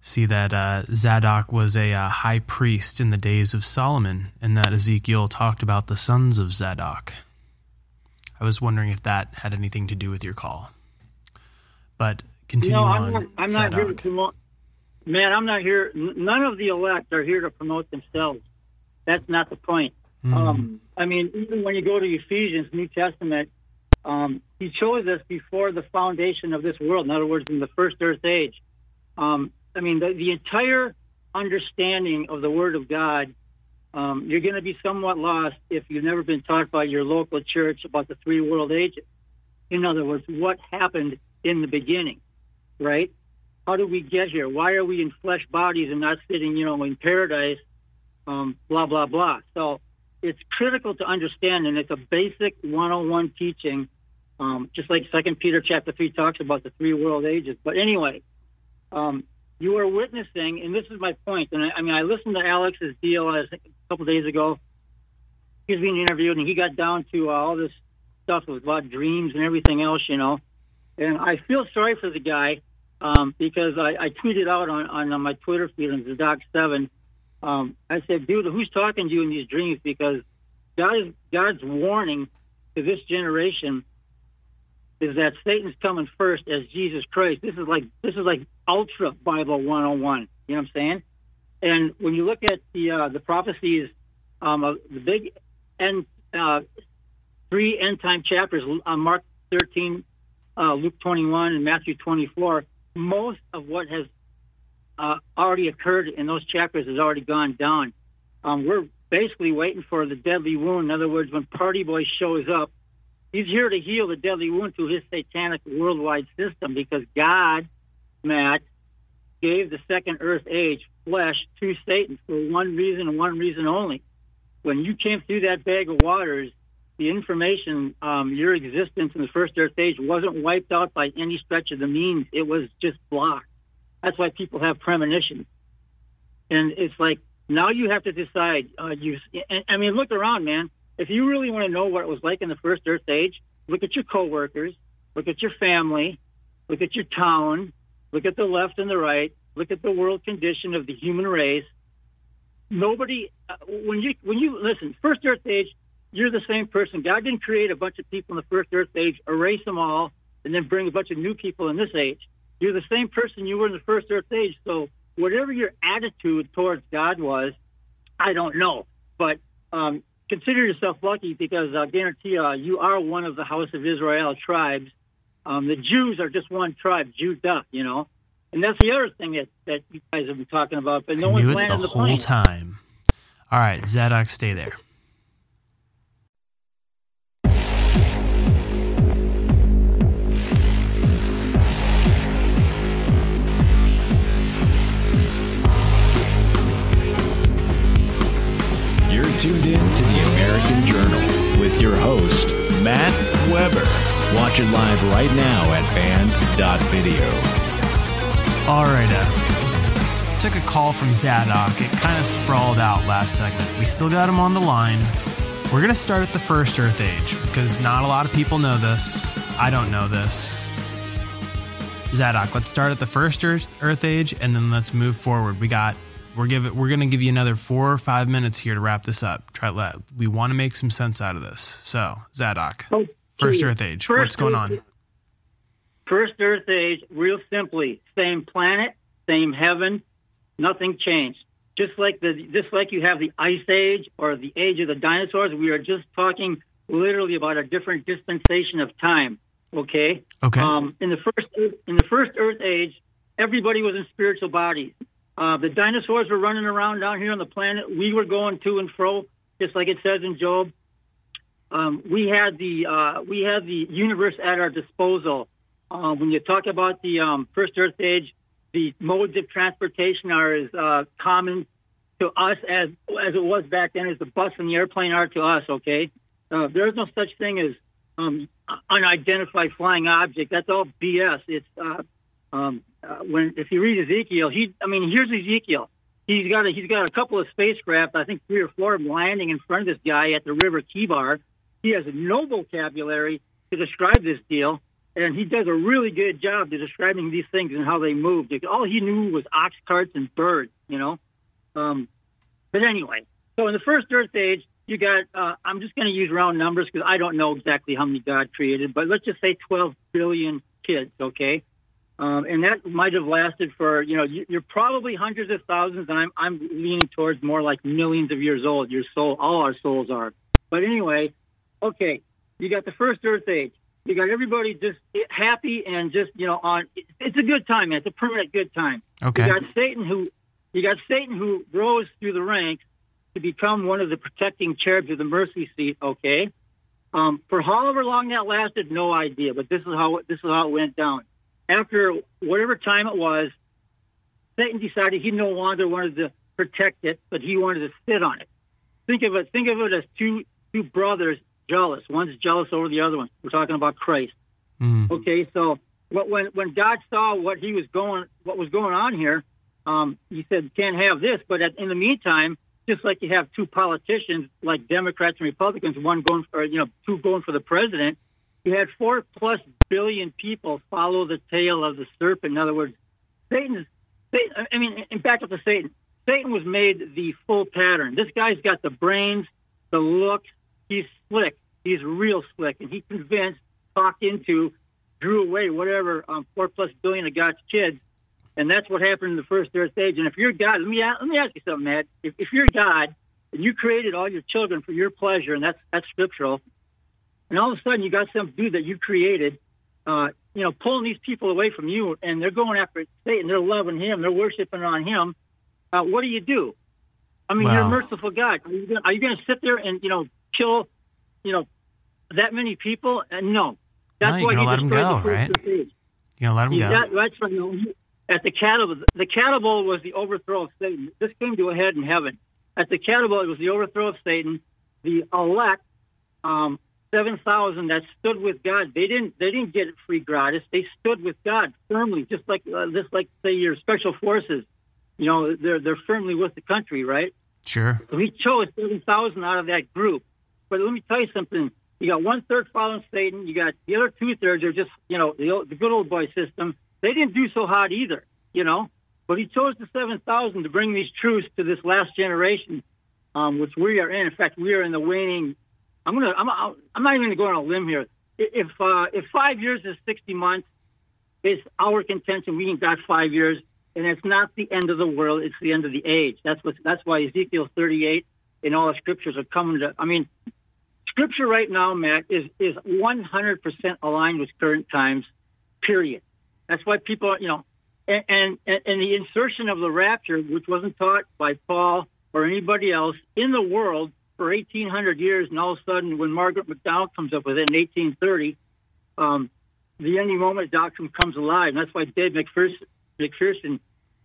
see that uh, Zadok was a uh, high priest in the days of Solomon, and that Ezekiel talked about the sons of Zadok. I was wondering if that had anything to do with your call. But continue
no,
on.
I'm not. I'm not here to promote. Man, I'm not here. None of the elect are here to promote themselves. That's not the point.
Hmm.
Um, I mean, even when you go to Ephesians, New Testament, um, he chose us before the foundation of this world. In other words, in the first Earth Age. Um, I mean, the, the entire understanding of the Word of God. Um, you're going to be somewhat lost if you've never been taught by your local church about the three world ages. In other words, what happened in the beginning, right? How do we get here? Why are we in flesh bodies and not sitting, you know, in paradise? Um, blah blah blah. So it's critical to understand, and it's a basic 101 teaching, um, just like Second Peter chapter three talks about the three world ages. But anyway, um, you are witnessing, and this is my point. And I, I mean, I listened to Alex's deal a couple days ago. He was being interviewed, and he got down to uh, all this stuff about dreams and everything else, you know. And I feel sorry for the guy um, because I, I tweeted out on, on, on my Twitter feed on Zadok Seven. Um, I said, "Dude, who's talking to you in these dreams?" Because God is God's warning to this generation is that Satan's coming first as Jesus Christ. This is like this is like ultra Bible 101. You know what I'm saying? And when you look at the uh, the prophecies, um, of the big end uh, three end time chapters, uh, Mark 13, uh, Luke 21, and Matthew 24, most of what has uh, already occurred in those chapters has already gone down. Um, we're basically waiting for the deadly wound. In other words, when Party Boy shows up, he's here to heal the deadly wound through his satanic worldwide system because God, Matt, gave the second earth age flesh to Satan for one reason and one reason only. When you came through that bag of waters, the information, um, your existence in the first earth age wasn't wiped out by any stretch of the means. It was just blocked. That's why people have premonitions. And it's like, now you have to decide. Uh, you, I mean, look around, man. If you really want to know what it was like in the first earth age, look at your coworkers, look at your family, look at your town, look at the left and the right, look at the world condition of the human race, nobody uh, when you when you listen first Earth age, you're the same person. God didn't create a bunch of people in the first Earth age, erase them all, and then bring a bunch of new people in this age. You're the same person you were in the first Earth age. So whatever your attitude towards God was, I don't know, but um, consider yourself lucky because I guarantee you, uh, you are one of the House of Israel tribes. Um, the Jews are just one tribe, Judah, you know. And that's the other thing that, that you guys have been talking about, but no
I
one's
knew it the
the
whole
plane.
time. All right, Zadok, stay there.
Tuned in to the American Journal with your host, Matt Weber. Watch it live right now at banned.video.
All right, uh, took a call from Zadok. It kind of sprawled out last segment. We still got him on the line. We're going to start at the first Earth Age because not a lot of people know this. I don't know this. Zadok, let's start at the first Earth Age and then let's move forward. We got we're give it, we're going to give you another 4 or 5 minutes here to wrap this up. Try let we want to make some sense out of this. So, Zadok, first Earth Age.
First
What's going on?
First Earth age, real simply, same planet, same heaven, nothing changed. Just like the just like you have the ice age or the age of the dinosaurs, we are just talking literally about a different dispensation of time. Okay.
Okay.
Um, in the first in the first Earth age, everybody was in spiritual bodies. Uh, the dinosaurs were running around down here on the planet. We were going to and fro, just like it says in Job. Um, we had the uh, we had the universe at our disposal. Uh, when you talk about the um, first Earth age, the modes of transportation are as uh, common to us as as it was back then as the bus and the airplane are to us. Okay, uh, there's no such thing as um, unidentified flying object. That's all BS. It's uh, um, uh, when if you read Ezekiel, he I mean here's Ezekiel. He's got a, he's got a couple of spacecraft, I think three or four of them landing in front of this guy at the River Chebar. He has no vocabulary to describe this deal, and he does a really good job to describing these things and how they moved. All he knew was ox carts and birds, you know. Um, but anyway, so in the first Earth age, you got. Uh, I'm just going to use round numbers because I don't know exactly how many God created, but let's just say 12 billion kids, okay? Um, and that might have lasted for, you know, you- you're probably hundreds of thousands, and I'm I'm leaning towards more like millions of years old. Your soul, all our souls are. But anyway, okay, you got the first Earth age. You got everybody just happy and just you know on. It's a good time, man. It's a permanent good time.
Okay.
You got Satan who, you got Satan who rose through the ranks to become one of the protecting cherubs of the mercy seat. Okay. Um, for however long that lasted, no idea. But this is how this is how it went down. After whatever time it was, Satan decided he no longer wanted to protect it, but he wanted to sit on it. Think of it. Think of it as two two brothers jealous. One's jealous over the other one. We're talking about Christ. Okay, so when when God saw what he was going what was going on here, um, he said can't have this. But at, in the meantime, just like you have two politicians like Democrats and Republicans, one going for you know two going for the president, you had four plus billion people follow the tail of the serpent. In other words, Satan's. Satan, I mean, back up to Satan. Satan was made the full pattern. This guy's got the brains, the look. He's slick. He's real slick, and he convinced, talked into, drew away whatever um, four plus billion of God's kids, and that's what happened in the first Earth age. And if you're God, let me let me ask you something, Matt. If, if you're God and you created all your children for your pleasure, and that's that's scriptural, and all of a sudden you got some dude that you created, uh, you know, pulling these people away from you, and they're going after Satan. They're loving him. They're worshiping on him. Uh, what do you do? I mean, you're a merciful God. Are you you going to sit there and you know kill, you know, that many people? Uh, no. That's
No, you're
why he
let 'em
destroyed
go,
the first
right?
Age.
You let him
Yeah,
go?
that- that's right. He- At the katabole, the katabole was the overthrow of Satan. This came to a head in heaven. At the katabole, it was the overthrow of Satan. The elect, um, seven thousand that stood with God. They didn't. They didn't get it free gratis. They stood with God firmly, just like uh, just like say your special forces. You know, they're they're firmly with the country, right?
Sure.
We chose 7,000 out of that group. But let me tell you something. You got one third following Satan. You got the other two thirds are just, you know, the, old, the good old boy system. They didn't do so hot either, you know. But he chose the 7,000 to bring these truths to this last generation, um, which we are in. In fact, we are in the waning. I'm gonna. I'm. I'm not even gonna go on a limb here. If uh, if five years is 60 months, it's our contention. We ain't got five years, and it's not the end of the world. It's the end of the age. That's what. That's why Ezekiel 38 and all the scriptures are coming to. I mean, scripture right now, Matt, is is 100% aligned with current times. Period. That's why people, you know, and, and and the insertion of the rapture, which wasn't taught by Paul or anybody else in the world for 1,800 years, and all of a sudden, when Margaret MacDonald comes up with it in 1830, um, the any moment doctrine comes alive. And that's why Dave McPherson, McPherson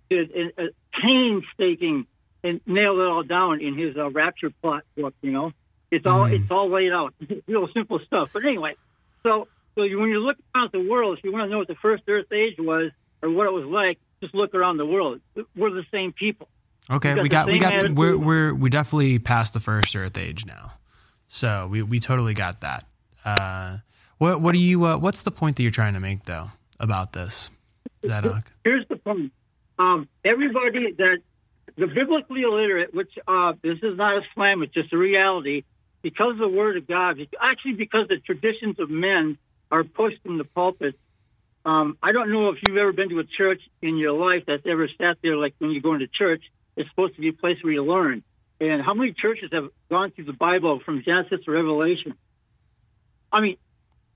did a, a painstaking and nailed it all down in his uh, rapture plot book. You know, it's all
Mm-hmm.
it's all laid out, real simple stuff. But anyway, so so you, when you look around the world, if you want to know what the first Earth age was or what it was like, just look around the world. We're the same people.
Okay,
We
we
got
we got
attitude.
we're we're we definitely passed the first Earth age now, so we we totally got that. Uh, what what do you uh, what's the point that you're trying to make though about this, Zadok?
Here's the point. Um, everybody that the biblically illiterate, which uh, this is not a slam, it's just a reality, because of the Word of God, actually because the traditions of men are pushed from the pulpit. Um, I don't know if you've ever been to a church in your life that's ever sat there like when you're going to church. It's supposed to be a place where you learn. And how many churches have gone through the Bible from Genesis to Revelation? I mean,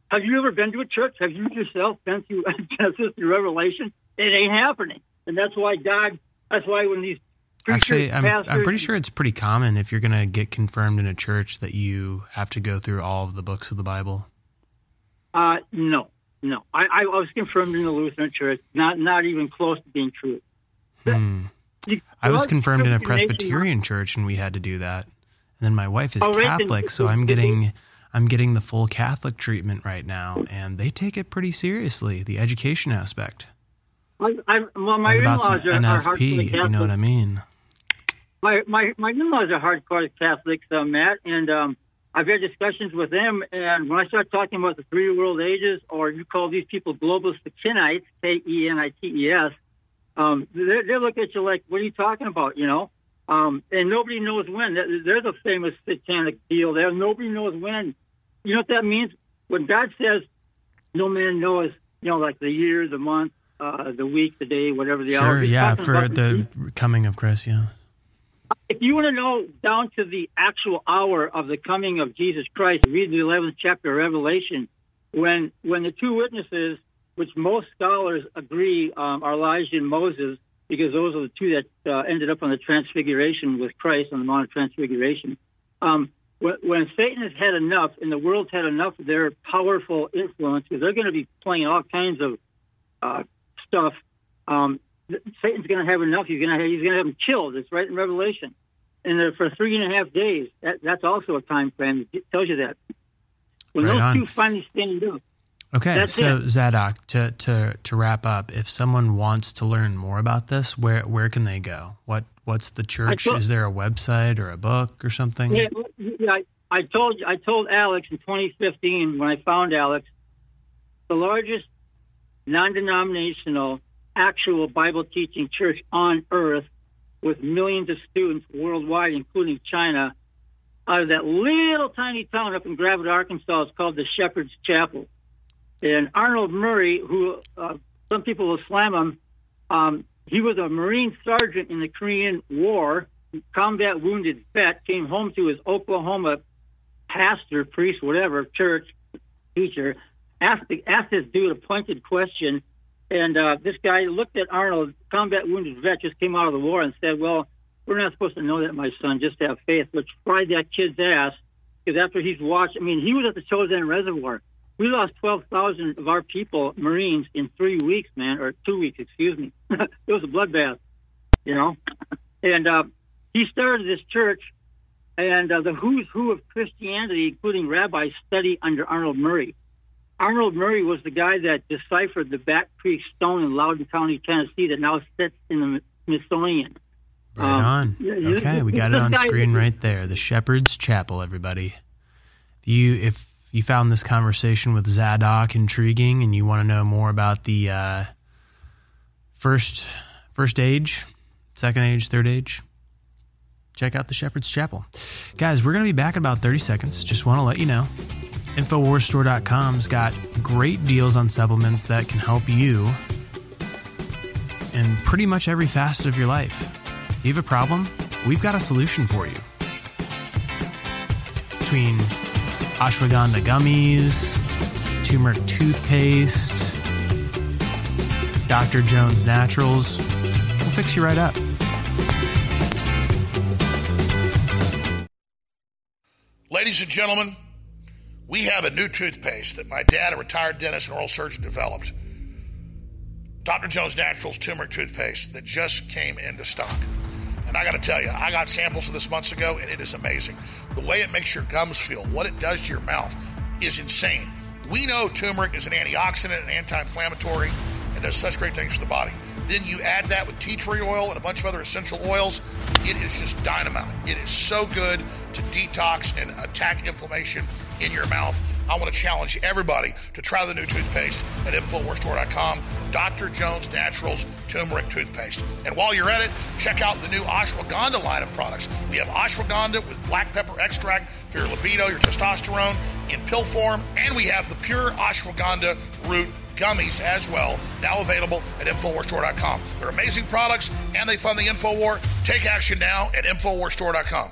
have you ever been to a church? Have you yourself been through Genesis to Revelation? It ain't happening, and that's why God. That's why when these
Actually, I'm I'm pretty sure it's pretty common if you're gonna get confirmed in a church that you have to go through all of the books of the Bible.
Uh, no, no. I, I was confirmed in the Lutheran Church. Not not even close to being true.
Hmm. I was confirmed in a Presbyterian church, and we had to do that. And then my wife is
Oh,
Catholic, so I'm getting I'm getting the full Catholic treatment right now, and they take it pretty seriously. The education aspect.
I, I, well, my
Like about some
in-laws are, are hardcore
NFP, if you know what I mean.
My my my in-laws are hardcore Catholics, uh, Matt, and um, I've had discussions with them. And when I start talking about the three world ages, or you call these people globalist Kenites, K E N I T E S, um, they they look at you like, "What are you talking about?" You know. Um, and nobody knows when. There- There's a famous satanic deal there. Nobody knows when. You know what that means? When God says, "No man knows," you know, like the year, the month, uh, the week, the day, whatever the hour.
Sure, yeah, for the coming of Christ, yeah.
if you want to know down to the actual hour of the coming of Jesus Christ, read the 11th chapter of Revelation. When when the two witnesses, which most scholars agree um, are Elijah and Moses, because those are the two that uh, ended up on the Transfiguration with Christ on the Mount of Transfiguration. Um, when, when Satan has had enough, and the world's had enough of their powerful influence, because they're going to be playing all kinds of uh, stuff. Um, Satan's going to have enough. He's going to he's going to have them killed. It's right in Revelation. And for three and a half days, that, that's also a time frame. It tells you that. When
Right
those
on.
two finally stand up,
Okay,
That's
so
it.
Zadok, to, to to wrap up, if someone wants to learn more about this, where where can they go? What what's the church?
thought-
Is there a website or a book or something?
Yeah, yeah, I, I told I told Alex in 2015 when I found Alex, the largest non-denominational actual Bible teaching church on earth, with millions of students worldwide, including China, out of that little tiny town up in Gravette, Arkansas, is called the Shepherd's Chapel. And Arnold Murray, who uh, some people will slam him, um, he was a Marine sergeant in the Korean War, combat wounded vet, came home to his Oklahoma pastor, priest, whatever, church teacher, asked, asked this dude a pointed question. And uh, this guy looked at Arnold, combat wounded vet, just came out of the war, and said, Well, we're not supposed to know that, my son, just have faith, which fried that kid's ass. Because after he's watched, I mean, he was at the Chosin Reservoir. We lost 12,000 of our people, Marines, in three weeks, man, or two weeks, excuse me. it was a bloodbath, you know? And uh, he started this church, and uh, the who's who of Christianity, including rabbis, study under Arnold Murray. Arnold Murray was the guy that deciphered the Bat Creek Stone in Loudon County, Tennessee, that now sits in the Smithsonian.
Right
Um,
on. Okay, we got it on screen right there. The Shepherd's Chapel, everybody. If you if you found this conversation with Zadok intriguing and you want to know more about the uh, first first age, second age, third age, check out the Shepherd's Chapel. Guys, we're going to be back in about 30 seconds. Just want to let you know. Infowarsstore.com's got great deals on supplements that can help you in pretty much every facet of your life. Do you have a problem? We've got a solution for you. Between ashwagandha gummies, turmeric toothpaste, Dr. Jones Naturals, we'll fix you right up.
Ladies and gentlemen, we have a new toothpaste that my dad, a retired dentist and oral surgeon, developed. Dr. Jones Naturals turmeric toothpaste that just came into stock. And I got to tell you, I got samples of this months ago, and it is amazing. The way it makes your gums feel, what it does to your mouth, is insane. We know turmeric is an antioxidant and anti-inflammatory, and does such great things for the body. Then you add that with tea tree oil and a bunch of other essential oils. It is just dynamite. It is so good to detox and attack inflammation in your mouth. I want to challenge everybody to try the new toothpaste at InfoWarsStore.com. Dr. Jones Naturals Turmeric Toothpaste. And while you're at it, check out the new ashwagandha line of products. We have ashwagandha with black pepper extract for your libido, your testosterone in pill form, and we have the pure ashwagandha root gummies as well, now available at InfoWarsStore.com. They're amazing products and they fund the InfoWar. Take action now at InfoWarsStore.com.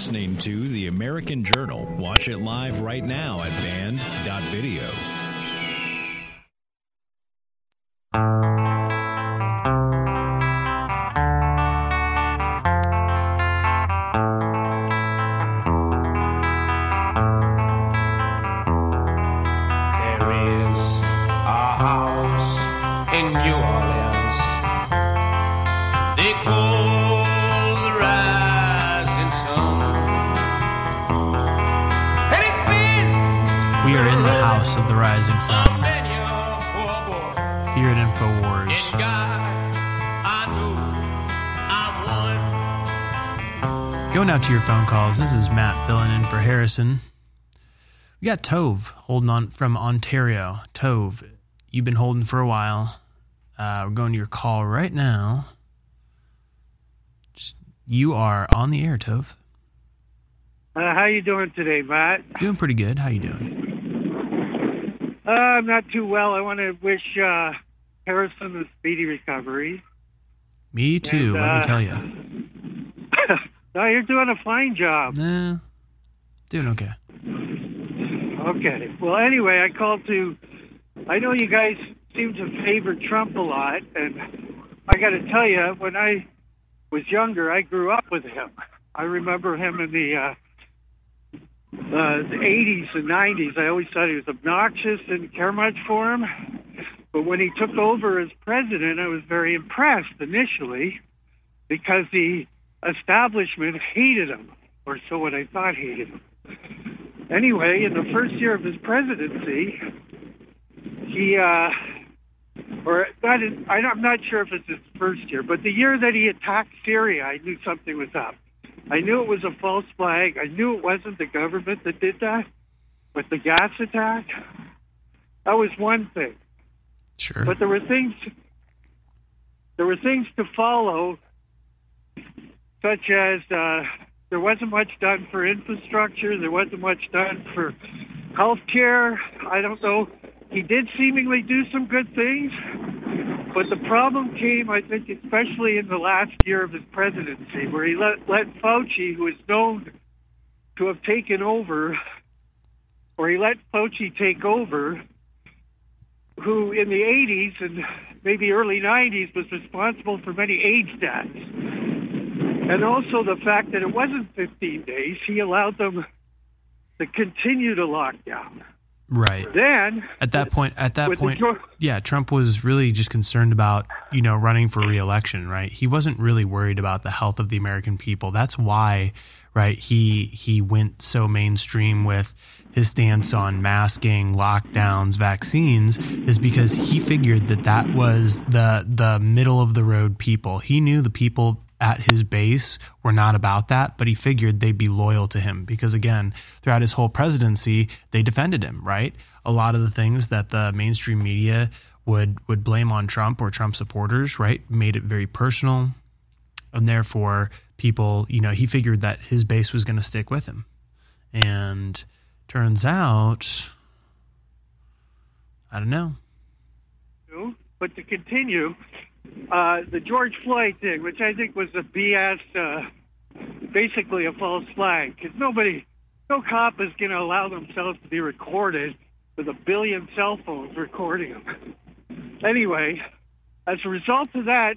Listening to The American Journal. Watch it live right now at
banned.video. the rising sun.
Here at InfoWars. Going out to your phone calls. This is Matt filling in for Harrison. We got Tove holding on from Ontario. Tove, you've been holding for a while. Uh, we're going to your call right now. Just, you are on the air, Tove.
Uh, how you doing today, Matt?
Doing pretty good. How you doing?
Uh, I'm not too well. I want to wish uh, Harrison a speedy recovery.
Me too.
And,
let me
uh,
tell you.
No, you're doing a fine job.
Nah, doing okay.
Okay. Well, anyway, I called to. I know you guys seem to favor Trump a lot, and I got to tell you, when I was younger, I grew up with him. I remember him in the uh, uh, the 80s and 90s. I always thought he was obnoxious, didn't care much for him. But when he took over as president, I was very impressed initially because the establishment hated him, or so what I thought hated him. Anyway, in the first year of his presidency, he, uh, or that is, I'm not sure if it's his first year, but the year that he attacked Syria, I knew something was up. I knew it was a false flag. I knew it wasn't the government that did that, but the gas attack, that was one thing.
Sure.
But there were things, there were things to follow, such as uh, there wasn't much done for infrastructure. There wasn't much done for health care. I don't know. He did seemingly do some good things, but the problem came, I think, especially in the last year of his presidency, where he let, let Fauci, who is known to have taken over, or he let Fauci take over, who in the 80s and maybe early 90s was responsible for many AIDS deaths. And also the fact that it wasn't 15 days, he allowed them to continue to lock down.
Right.
Then
at that point, at that
the
point, yeah, Trump was really just concerned about you know running for reelection. Right. He wasn't really worried about the health of the American people. That's why, right? He he went so mainstream with his stance on masking, lockdowns, vaccines, is because he figured that that was the the middle of the road people. He knew the people at his base were not about that, but he figured they'd be loyal to him because, again, throughout his whole presidency, they defended him, right? A lot of the things that the mainstream media would would blame on Trump or Trump supporters, right, made it very personal, and therefore people, you know, he figured that his base was going to stick with him, and turns out, I don't know.
But to continue, uh, the George Floyd thing, which I think was a BS, uh, basically a false flag, because nobody, no cop is going to allow themselves to be recorded with a billion cell phones recording them. Anyway, as a result of that,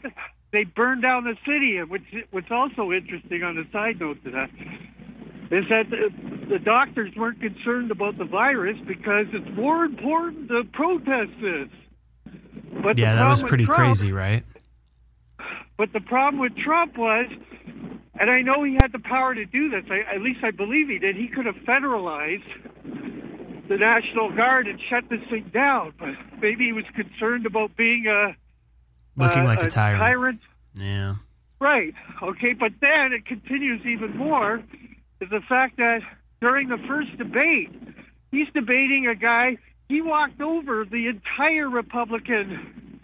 they burned down the city. And which, what's also interesting on a side note to that is that the, the doctors weren't concerned about the virus because it's more important to protest this. But
yeah, that was pretty
Trump-
crazy, right?
But the problem with Trump was, and I know he had the power to do this. I, at least I believe he did. He could have federalized the National Guard and shut this thing down. But maybe he was concerned about being a
Looking
uh,
like a tyrant.
tyrant.
Yeah.
Right. Okay. But then it continues even more is the fact that during the first debate, he's debating a guy. He walked over the entire Republican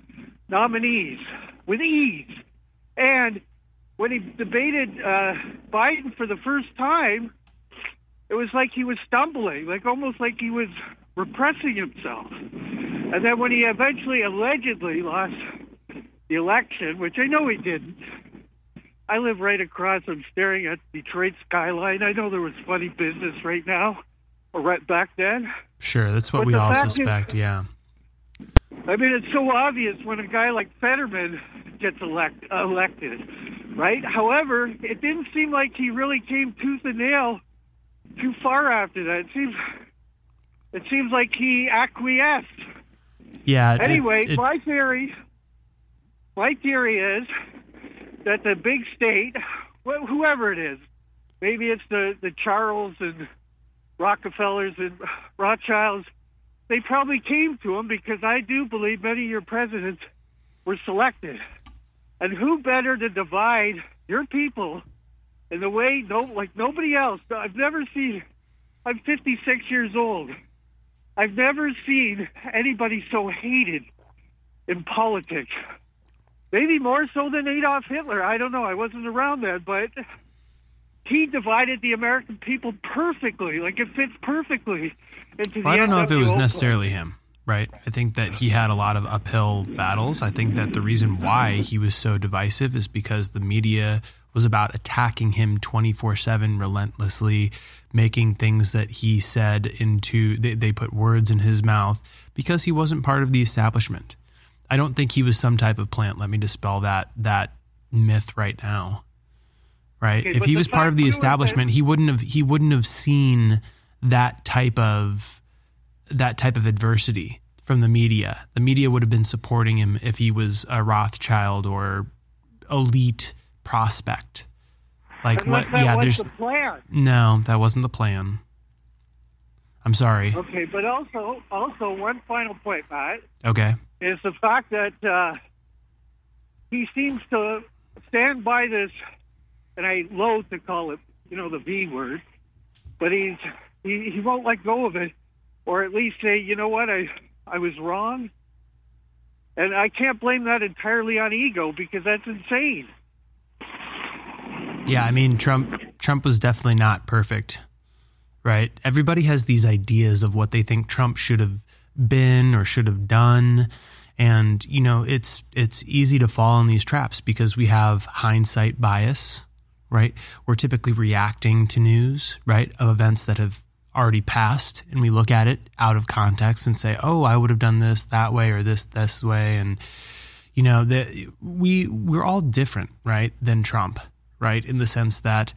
nominees with ease. And when he debated uh, Biden for the first time, it was like he was stumbling, like almost like he was repressing himself. And then when he eventually allegedly lost the election, which I know he didn't, I live right across. I'm staring at Detroit skyline. I know there was funny business right now, right back then.
Sure, that's what
But
we all
fact is-
suspect. yeah.
I mean, it's so obvious when a guy like Fetterman gets elect, elected, right? However, it didn't seem like he really came tooth and nail too far after that. It seems, it seems like he acquiesced.
Yeah. it-
Anyway,
it-
my theory, my theory is that the big state, wh- whoever it is, maybe it's the the Charles and Rockefellers and Rothschilds, they probably came to him because I do believe many of your presidents were selected, and who better to divide your people in the way no like nobody else. I've never seen. I'm 56 years old. I've never seen anybody so hated in politics. Maybe more so than Adolf Hitler. I don't know. I wasn't around then, but he divided the American people perfectly. Like it fits perfectly into the
Well, I don't know if it was necessarily him, right? I think that he had a lot of uphill battles. I think that the reason why he was so divisive is because the media was about attacking him 24 7 relentlessly, making things that he said into, they, they put words in his mouth because he wasn't part of the establishment. I don't think he was some type of plant. Let me dispel that that myth right now. Right?
Okay,
if he was part of the
too is that-
establishment, he wouldn't have he wouldn't have seen that type of that type of adversity from the media. The media would have been supporting him if he was a Rothschild or elite prospect. Like what?
that
Yeah, there's
the plan.
no, that wasn't the plan. I'm sorry.
Okay, but also, also one final point, Matt,
Okay.
is the fact that uh, he seems to stand by this, and I loathe to call it, you know, the V word, but he's he, he won't let go of it, or at least say, you know what, I I was wrong, and I can't blame that entirely on ego because that's insane.
Yeah, I mean Trump Trump was definitely not perfect. Right? Everybody has these ideas of what they think Trump should have been or should have done. And you know, it's it's easy to fall in these traps because we have hindsight bias, right? We're typically reacting to news, right, of events that have already passed, and we look at it out of context and say, "Oh, I would have done this that way or this this way," and you know, that we we're all different, right, than Trump, right, in the sense that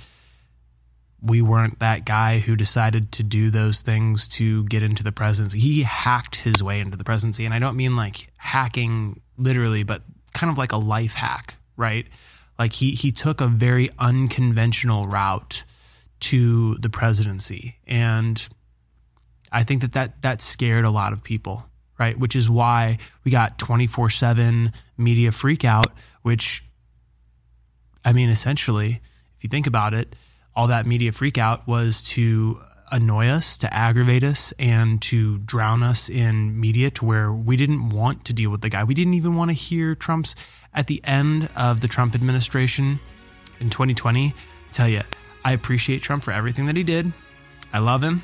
we weren't that guy who decided to do those things to get into the presidency. He hacked his way into the presidency. And I don't mean like hacking literally, but kind of like a life hack, right? Like he, he took a very unconventional route to the presidency. And I think that, that that scared a lot of people, right? Which is why we got 24 7 media freakout, which, I mean, essentially, if you think about it, all that media freakout was to annoy us, to aggravate us, and to drown us in media to where we didn't want to deal with the guy. We didn't even want to hear Trump's at the end of the Trump administration in 2020. tell you, I appreciate Trump for everything that he did. I love him.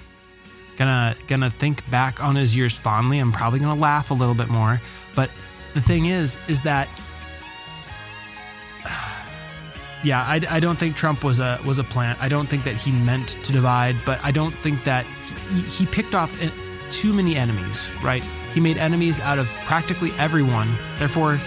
Gonna gonna think back on his years fondly. I'm probably gonna laugh a little bit more. But the thing is, is that yeah, I, I, don't think Trump was a was a plant. I don't think that he meant to divide, but I don't think that he, he picked off eh, too many enemies. Right? He made enemies out of practically everyone. Therefore,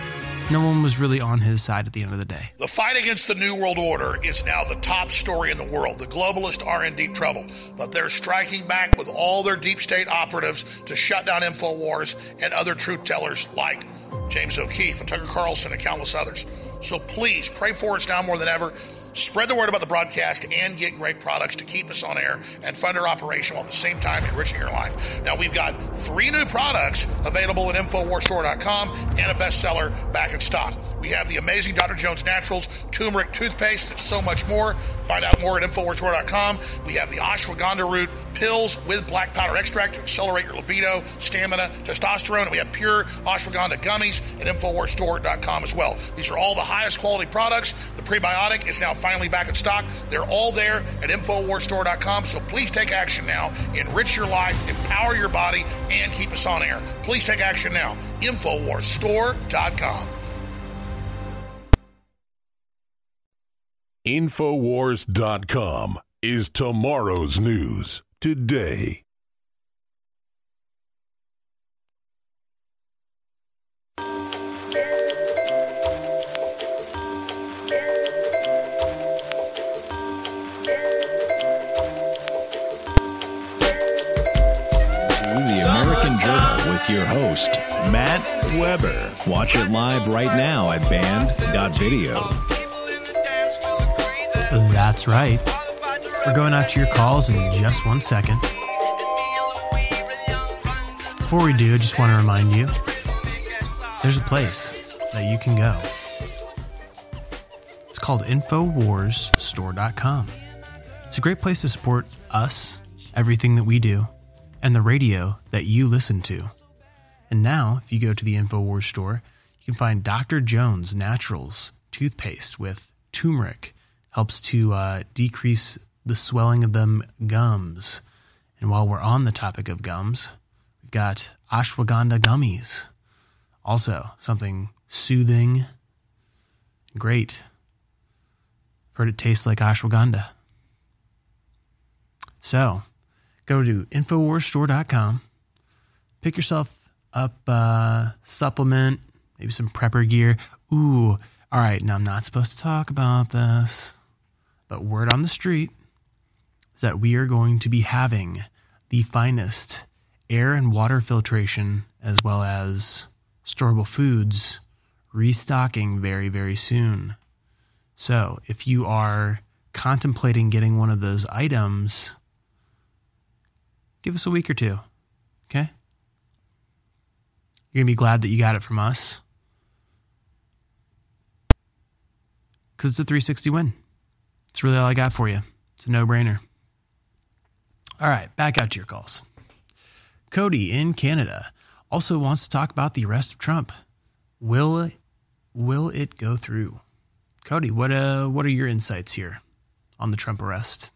no one was really on his side at the end of the day.
The fight against the New World Order is now the top story in the world. The globalists are in deep trouble, but they're striking back with all their deep state operatives to shut down InfoWars and other truth tellers like James O'Keefe and Tucker Carlson and countless others. So please pray for us now more than ever. Spread the word about the broadcast and get great products to keep us on air and fund our operation while at the same time enriching your life. Now, we've got three new products available at InfoWarsStore.com and a bestseller back in stock. We have the amazing Dr. Jones Naturals turmeric toothpaste and so much more. Find out more at InfoWarsStore.com. We have the ashwagandha root pills with black powder extract to accelerate your libido, stamina, testosterone. And we have pure ashwagandha gummies at InfoWarsStore.com as well. These are all the highest quality products. The prebiotic is now finally back in stock. They're all there at InfoWarsStore.com. So please take action now. Enrich your life, empower your body, and keep us on air. Please take action now. InfoWarsStore.com.
Infowars.com is tomorrow's news today.
The American Journal with your host, Matt Weber. Watch it live right now at banned.video.
That's right. We're going out to your calls in just one second. Before we do, I just want to remind you there's a place that you can go. It's called InfoWarsStore.com. It's a great place to support us, everything that we do, and the radio that you listen to. And now, if you go to the InfoWars store, you can find Dr. Jones Naturals toothpaste with turmeric, helps to uh, decrease the swelling of them gums. And while we're on the topic of gums, we've got ashwagandha gummies. Also, something soothing, great. Heard it tastes like ashwagandha. So, go to InfoWarsStore.com, pick yourself up a supplement, maybe some prepper gear. Ooh, all right, now I'm not supposed to talk about this, but word on the street is that we are going to be having the finest air and water filtration as well as storable foods restocking very, very soon. So, if you are contemplating getting one of those items, give us a week or two. Okay? You're going to be glad that you got it from us. Because it's a 360 win. That's really all I got for you. It's a no brainer. All right, back out to your calls. Cody in Canada also wants to talk about the arrest of Trump. Will it, will it go through? Cody, what uh, what are your insights here on the Trump arrest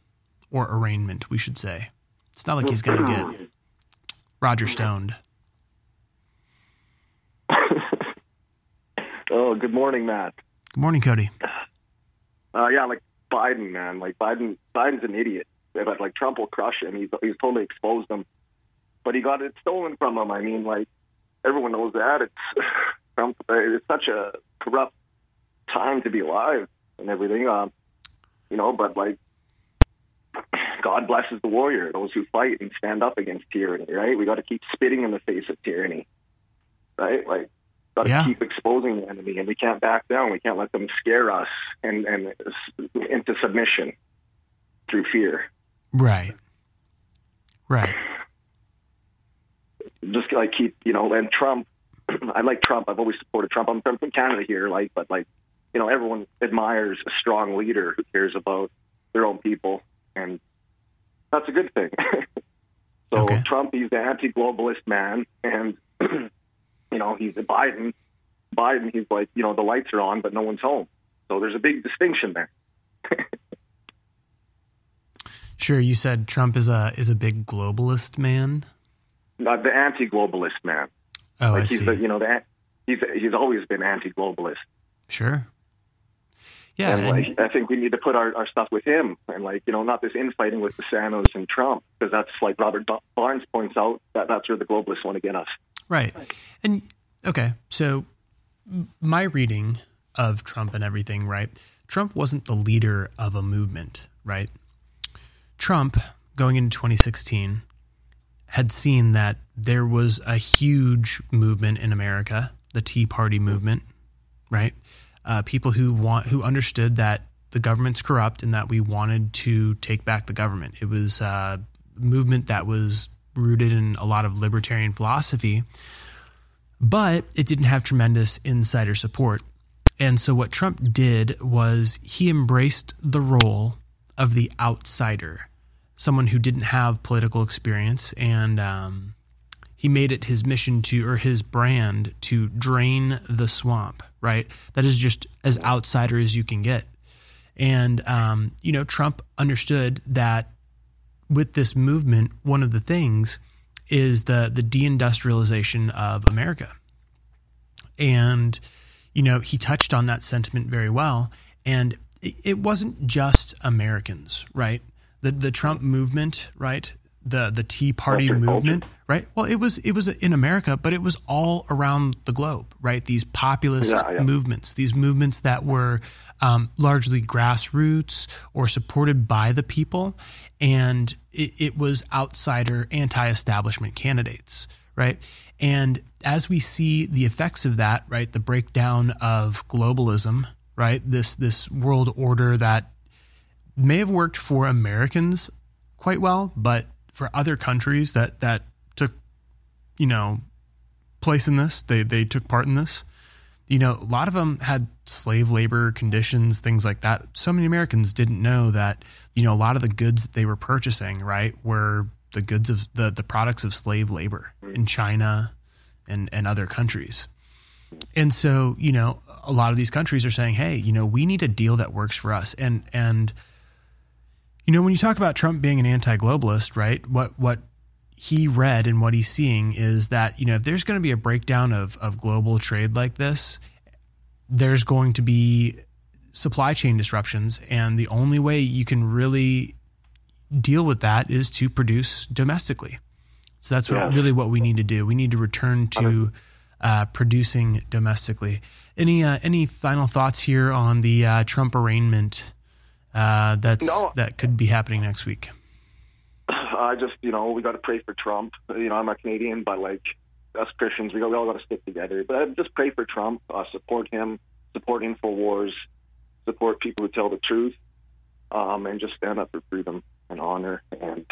or arraignment? We should say it's not like he's going to get Roger stoned.
oh, good morning, Matt.
Good morning, Cody.
Uh, yeah, like Biden, man. Like Biden, Biden's an idiot. But like Trump will crush him. He's he's totally exposed him. But he got it stolen from him. I mean, like everyone knows that. It's Trump. It's such a corrupt time to be alive and everything. Um, you know, but like God blesses the warrior, those who fight and stand up against tyranny. Right? We got to keep spitting in the face of tyranny. Right? Like got to
Yeah.
keep exposing the enemy, and we can't back down. We can't let them scare us and and into submission through fear.
Right. Right.
Just like keep, you know, and Trump. I like Trump. I've always supported Trump. I'm from Canada here, like, but like, you know, everyone admires a strong leader who cares about their own people, and that's a good thing. so Trump, he's the anti-globalist man, and you know, he's a Biden. Biden, he's like, you know, the lights are on, but no one's home. So there's a big distinction there.
Sure. You said Trump is a is a big globalist man.
Not the anti-globalist man.
Oh,
like
I
he's
see.
the, you know, the, he's he's always been anti-globalist.
Sure. Yeah.
and like I think we need to put our, our stuff with him, and like you know, not this infighting with DeSantis and Trump, because that's like Robert Ba- Barnes points out that that's where the globalists want to get us.
Right. And okay, so my reading of Trump and everything, right? Trump wasn't the leader of a movement, right? Trump, going into 2016, had seen that there was a huge movement in America, the Tea Party movement, right? Uh, people who want who understood that the government's corrupt and that we wanted to take back the government. It was uh, a movement that was rooted in a lot of libertarian philosophy, but it didn't have tremendous insider support. And so what Trump did was he embraced the role of the outsider, someone who didn't have political experience, and um, he made it his mission to, or his brand, to drain the swamp. Right, that is just as outsider as you can get. And um, you know, Trump understood that with this movement, one of the things is the the deindustrialization of America. And you know, he touched on that sentiment very well. And it, wasn't just Americans, right? The the Trump movement, right? The the Tea Party
Culture,
movement, right? Well, it was it was in America, but it was all around the globe, right? These populist
Yeah, yeah.
movements, these movements that were um, largely grassroots or supported by the people, and it, it was outsider, anti-establishment candidates, right? And as we see the effects of that, right, the breakdown of globalism, right, this this world order that may have worked for Americans quite well, but for other countries that that took, you know, place in this, they they took part in this. You know, a lot of them had slave labor conditions, things like that. So many Americans didn't know that, you know, a lot of the goods that they were purchasing, right, were the goods of the the products of slave labor in China and and other countries. And so, you know, a lot of these countries are saying, "Hey, you know, we need a deal that works for us." And and you know, when you talk about Trump being an anti-globalist, right? What what he read and what he's seeing is that, you know, if there's going to be a breakdown of of global trade like this, there's going to be supply chain disruptions and the only way you can really deal with that is to produce domestically. So that's what,
Yeah.
really what we need to do. We need to return to uh, producing domestically. Any uh, any final thoughts here on the uh, Trump arraignment uh, that's
No.
that could be happening next week?
I just, you know, we got to pray for Trump. You know, I'm a Canadian, but like us Christians, we, we all got to stick together. But I just pray for Trump, uh, support him, support Infowars, support people who tell the truth, um, and just stand up for freedom and honor. And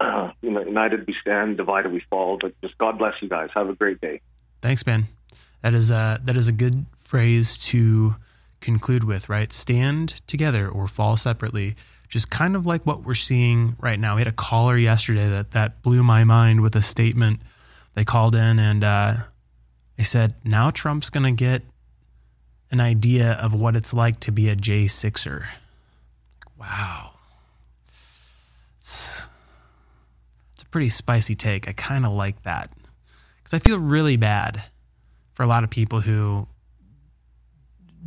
uh, you know, united we stand, divided we fall. But just God bless you guys. Have a great day.
Thanks, Ben. That is a that is a good phrase to conclude with, right? Stand together or fall separately. Just kind of like what we're seeing right now. We had a caller yesterday that that blew my mind with a statement. They called in and uh, they said, "Now Trump's going to get an idea of what it's like to be a J sixer." Wow, it's, it's a pretty spicy take. I kind of like that because I feel really bad for a lot of people who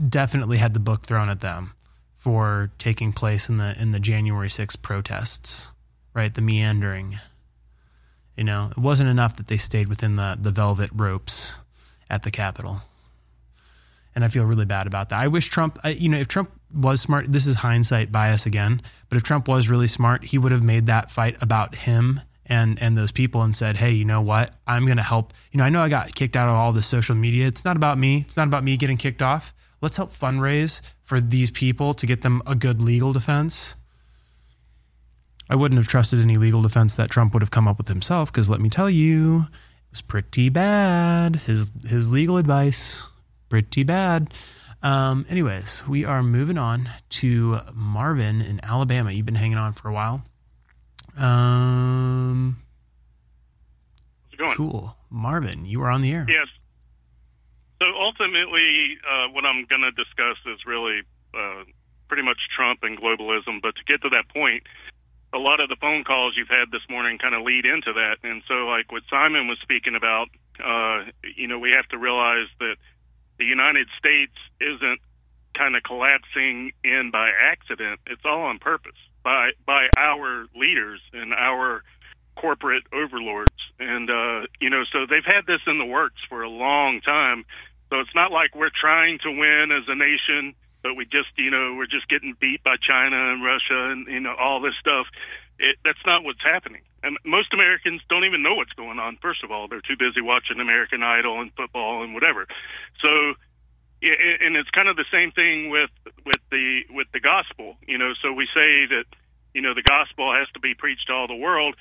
definitely had the book thrown at them for taking place in the in the January 6th protests, right? The meandering. You know, it wasn't enough that they stayed within the the velvet ropes at the Capitol. And I feel really bad about that. I wish Trump, I, you know, if Trump was smart, this is hindsight bias again, but if Trump was really smart, he would have made that fight about him and and those people and said, "Hey, you know what? I'm going to help. You know, I know I got kicked out of all the social media. It's not about me. It's not about me getting kicked off. Let's help fundraise for these people to get them a good legal defense." I wouldn't have trusted any legal defense that Trump would have come up with himself because let me tell you, it was pretty bad. His his legal advice, pretty bad. Um, anyways, we are moving on to Marvin in Alabama. You've been hanging on for a while. Um,
How's it going?
Cool. Marvin, you are on the air.
Yes. So ultimately, uh, what I'm going to discuss is really uh, pretty much Trump and globalism. But to get to that point, a lot of the phone calls you've had this morning kind of lead into that. And so, like what Simon was speaking about, uh, you know, we have to realize that the United States isn't kind of collapsing in by accident. It's all on purpose by by our leaders and our corporate overlords. And uh, you know, so they've had this in the works for a long time. So it's not like we're trying to win as a nation, but we just, you know, we're just getting beat by China and Russia and you know all this stuff. It, that's not what's happening. And most Americans don't even know what's going on. First of all, they're too busy watching American Idol and football and whatever. So and it's kind of the same thing with with the with the gospel you know so we say that you know the gospel has to be preached to all the world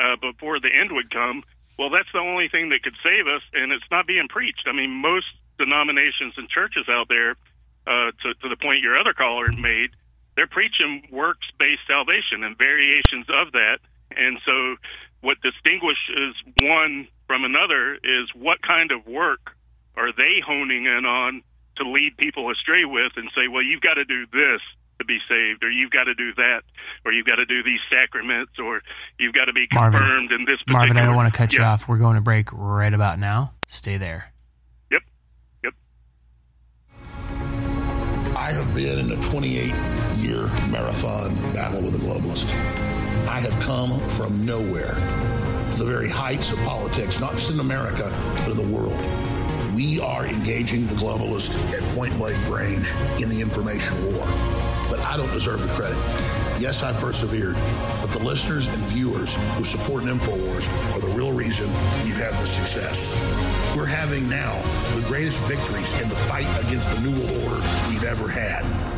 uh, before the end would come well that's the only thing that could save us and it's not being preached. I mean most denominations and churches out there uh, to, to the point your other caller made they're preaching works based salvation and variations of that. And so what distinguishes one from another is what kind of work are they honing in on to lead people astray with and say, well, you've got to do this to be saved, or you've got to do that, or you've got to do these sacraments, or you've got to be
Marvin,
confirmed in this particular.
Marvin, I don't want to cut you off. We're going to break right about now. Stay there.
Yep. Yep.
I have been in a 28 year marathon battle with a globalist. I have come from nowhere to the very heights of politics, not just in America, but in the world. We are engaging the globalist at point blank range in the information war. But I don't deserve the credit. Yes, I've persevered, but the listeners and viewers who support InfoWars are the real reason you've had this success. We're having now the greatest victories in the fight against the New World Order we've ever had.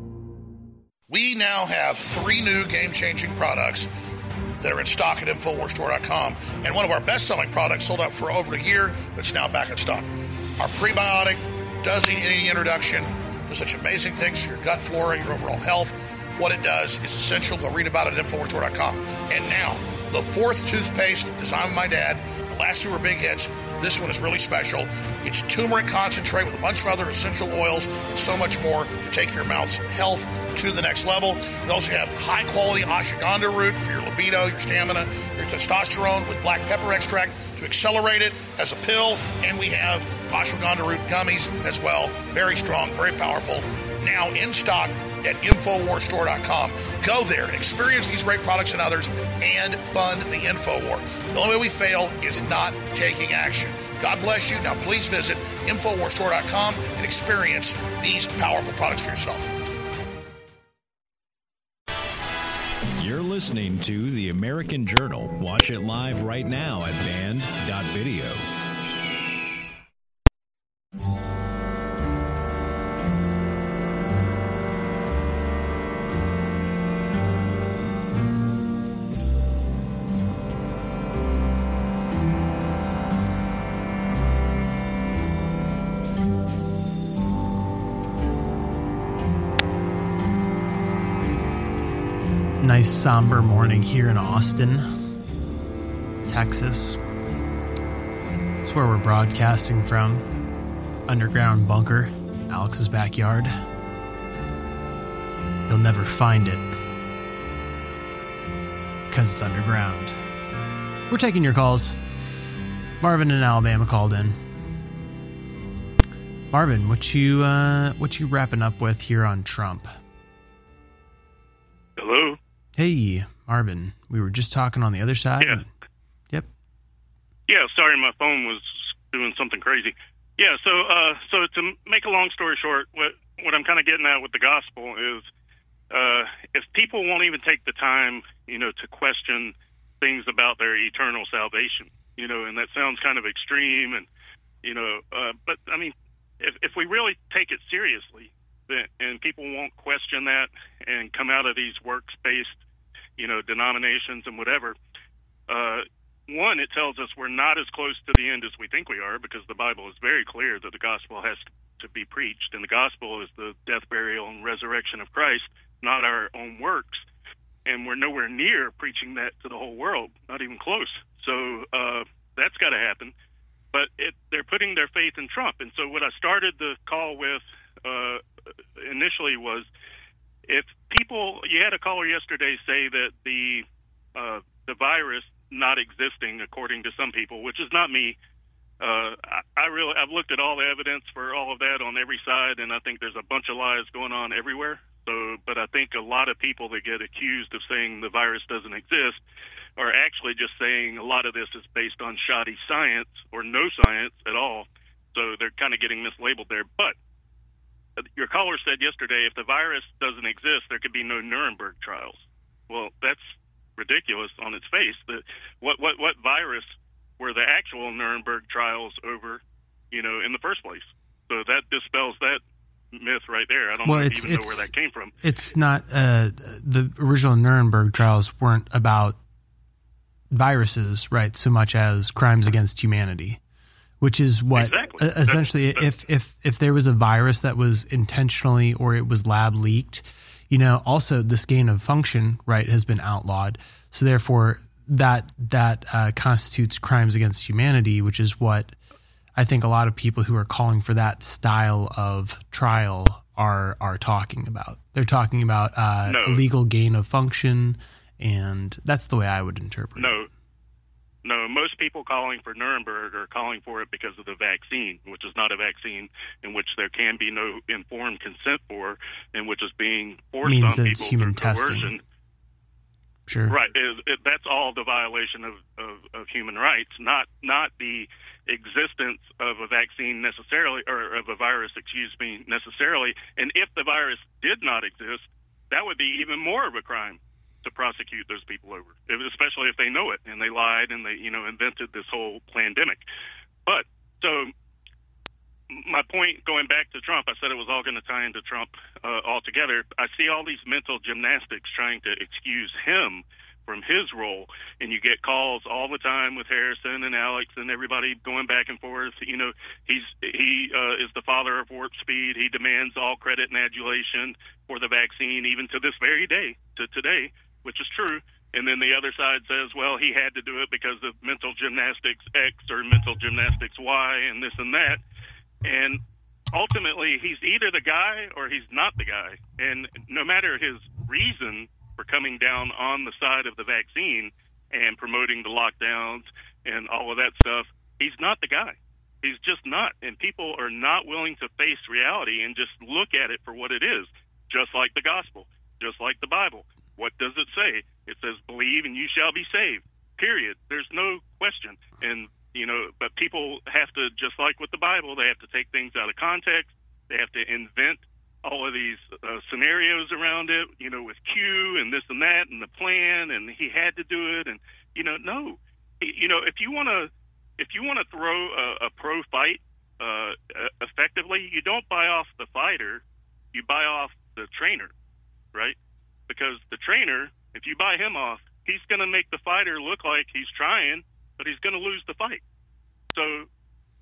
We now have three new game changing products that are in stock at InfoWarsStore.com. And one of our best selling products sold out for over a year that's now back in stock. Our prebiotic does the any introduction, does such amazing things for your gut flora, your overall health. What it does is essential. Go read about it at InfoWarsStore.com. And now, the fourth toothpaste designed by my dad. The last two were big hits. This one is really special. It's turmeric concentrate with a bunch of other essential oils and so much more to take your mouth's health to the next level. We also have high quality ashwagandha root for your libido, your stamina, your testosterone with black pepper extract to accelerate it as a pill. And we have ashwagandha root gummies as well. Very strong, very powerful. Now in stock at InfoWarsStore.com. Go there experience these great products and others and fund the InfoWar. The only way we fail is not taking action. God bless you. Now please visit InfoWarsStore.com and experience these powerful products for yourself.
You're listening to The American Journal. Watch it live right now at
banned.video. somber morning here in Austin, Texas. It's where we're broadcasting from. Underground bunker, Alex's backyard. You'll never find it because it's underground. We're taking your calls. Marvin in Alabama called in. Marvin, what you uh, what you wrapping up with here on Trump? Hey, Marvin. We were just talking on the other side.
Yeah.
Yep.
Yeah. Sorry, my phone was doing something crazy. Yeah. So, uh, so to make a long story short, what what I'm kind of getting at with the gospel is, uh, if people won't even take the time, you know, to question things about their eternal salvation, you know, and that sounds kind of extreme, and you know, uh, but I mean, if if we really take it seriously, and people won't question that and come out of these works based, you know, denominations and whatever. Uh, one, it tells us we're not as close to the end as we think we are because the Bible is very clear that the gospel has to be preached, and the gospel is the death, burial, and resurrection of Christ, not our own works. And we're nowhere near preaching that to the whole world, not even close. So uh, that's got to happen. But it, they're putting their faith in Trump. And so what I started the call with uh, initially was if people, you had a caller yesterday say that the uh, the virus not existing, according to some people, which is not me. Uh, I, I really, I've looked at all the evidence for all of that on every side, and I think there's a bunch of lies going on everywhere. So, but I think a lot of people that get accused of saying the virus doesn't exist are actually just saying a lot of this is based on shoddy science or no science at all. So they're kind of getting mislabeled there. But your caller said yesterday if the virus doesn't exist, there could be no Nuremberg trials. Well, that's ridiculous on its face. The, what what what virus were the actual Nuremberg trials over, you know, in the first place? So that dispels that myth right there. I don't
well,
know,
it's,
even
it's,
know where that came from.
It's not uh, the original Nuremberg trials weren't about viruses, right? So much as crimes against humanity, which is what
exactly.
Essentially, if if if there was a virus that was intentionally or it was lab leaked, you know, also this gain of function, right, has been outlawed. So therefore, that that uh, constitutes crimes against humanity, which is what I think a lot of people who are calling for that style of trial are are talking about. They're talking about uh,
No.
illegal gain of function, and that's the way I would interpret. it.
No, no. Most people calling for Nuremberg are calling for it because of the vaccine, which is not a vaccine in which there can be no informed consent for, and which is being forced
Means
on people
human
through
testing.
coercion.
Sure.
Right. It, it, that's all the violation of, of, of human rights, not not the existence of a vaccine necessarily, or of a virus, excuse me, necessarily. And if the virus did not exist, that would be even more of a crime to prosecute those people over, especially if they know it and they lied and they, you know, invented this whole pandemic. But so my point going back to Trump, I said it was all going to tie into Trump uh, altogether. I see all these mental gymnastics trying to excuse him from his role, and you get calls all the time with Harrison and Alex and everybody going back and forth. You know, he's he uh, is the father of warp speed. He demands all credit and adulation for the vaccine, even to this very day, to today, which is true. And then the other side says, well, he had to do it because of mental gymnastics X or mental gymnastics Y and this and that. And ultimately, he's either the guy or he's not the guy. And no matter his reason for coming down on the side of the vaccine and promoting the lockdowns and all of that stuff, he's not the guy. He's just not. And people are not willing to face reality and just look at it for what it is, just like the gospel, just like the Bible. What does it say? It says, believe and you shall be saved, period. There's no question. And you know, but people have to just like with the Bible, they have to take things out of context. They have to invent all of these uh, scenarios around it, you know, with Q and this and that and the plan, and he had to do it, and you know, no, you know, if you want to, if you want to throw a, a pro fight uh, effectively, you don't buy off the fighter, you buy off the trainer, right? Because the trainer, if you buy him off, he's going to make the fighter look like he's trying, but he's going to lose the fight. So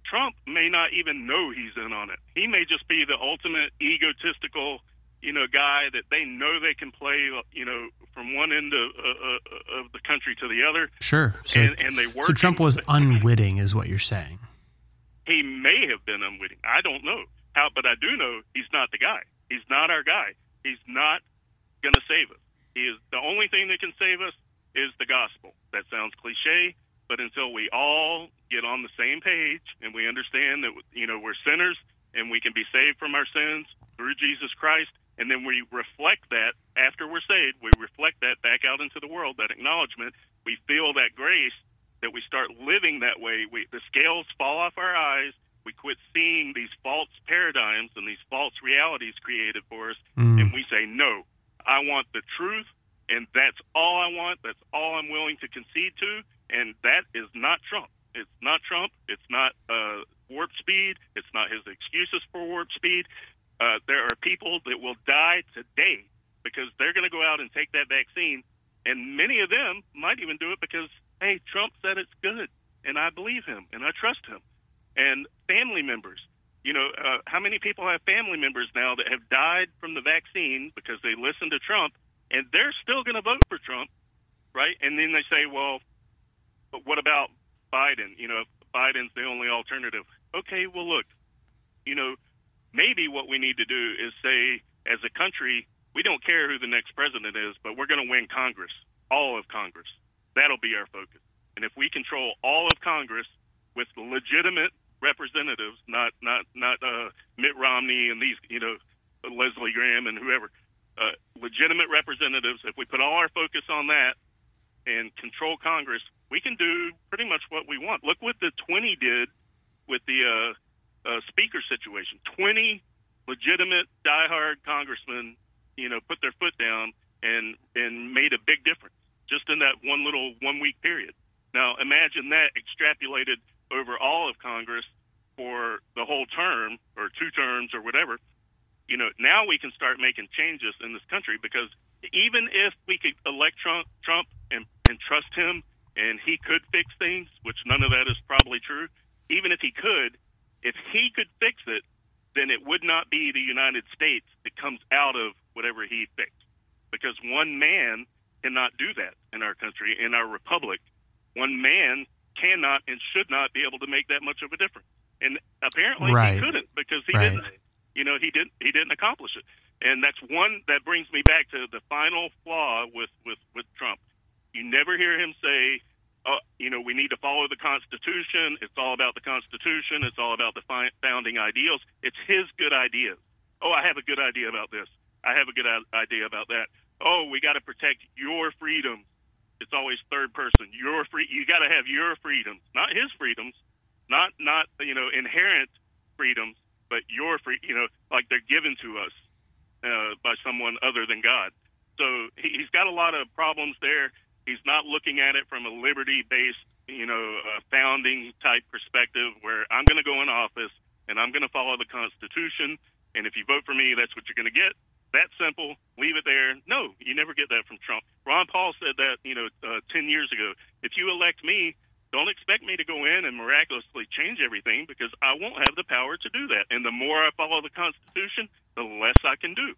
Trump may not even know he's in on it. He may just be the ultimate egotistical you know, guy that they know they can play, you know, from one end of, uh, uh, of the country to the other.
Sure. So,
and, and they work.
so Trump was unwitting, is what you're saying.
He may have been unwitting. I don't know how, but I do know he's not the guy. He's not our guy. He's not going to save us. He is the only thing that can save us is the gospel. That sounds cliche, but until we all get on the same page and we understand that you know we're sinners and we can be saved from our sins through Jesus Christ, and then we reflect that after we're saved, we reflect that back out into the world, that acknowledgement. We feel that grace that we start living that way. We, the scales fall off our eyes. We quit seeing these false paradigms and these false realities created for us,
Mm.
and we say, no, I want the truth, and that's all I want. That's all I'm willing to concede to, and that is not Trump. It's not Trump. It's not uh, warp speed. It's not his excuses for warp speed. Uh, there are people that will die today because they're going to go out and take that vaccine, and many of them might even do it because, hey, Trump said it's good, and I believe him, and I trust him. And family members, you know, uh, how many people have family members now that have died from the vaccine because they listened to Trump, and they're still going to vote for Trump, right? And then they say, well, but what about Biden? You know, Biden's the only alternative. Okay, well, look, you know, maybe what we need to do is say, as a country, we don't care who the next president is, but we're going to win Congress, all of Congress. That'll be our focus. And if we control all of Congress with legitimate representatives, not not not uh, Mitt Romney and these, you know, Leslie Graham and whoever, uh, legitimate representatives. If we put all our focus on that and control Congress, we can do pretty much what we want. Look what the 20 did with the uh, uh, speaker situation. 20 legitimate, diehard congressmen, you know, put their foot down and and made a big difference just in that one little one week period. Now imagine that extrapolated over all of Congress for the whole term or two terms or whatever. You know, now we can start making changes in this country because even if we could elect Trump, Trump and, and trust him and he could fix things, which none of that is probably true, even if he could, if he could fix it, then it would not be the United States that comes out of whatever he fixed. Because one man cannot do that in our country, in our republic. One man cannot and should not be able to make that much of a difference. And apparently
Right.
he couldn't because he
Right.
didn't you know, he didn't he didn't accomplish it. And that's one that brings me back to the final flaw with with with Trump. You never hear him say, uh, you know, we need to follow the Constitution. It's all about the Constitution. It's all about the fi- founding ideals. It's his good ideas. Oh, I have a good idea about this. I have a good idea about that. Oh, we got to protect your freedoms. It's always third person. Your free. You got to have your freedoms, not his freedoms, not not you know inherent freedoms, but your free. You know, like they're given to us uh, by someone other than God. So he, he's got a lot of problems there. He's not looking at it from a liberty-based, you know, uh, founding type perspective where I'm going to go in office and I'm going to follow the Constitution, and if you vote for me, that's what you're going to get. That simple. Leave it there. No, you never get that from Trump. Ron Paul said that, you know, uh, 10 years ago. If you elect me, don't expect me to go in and miraculously change everything because I won't have the power to do that. And the more I follow the Constitution, the less I can do.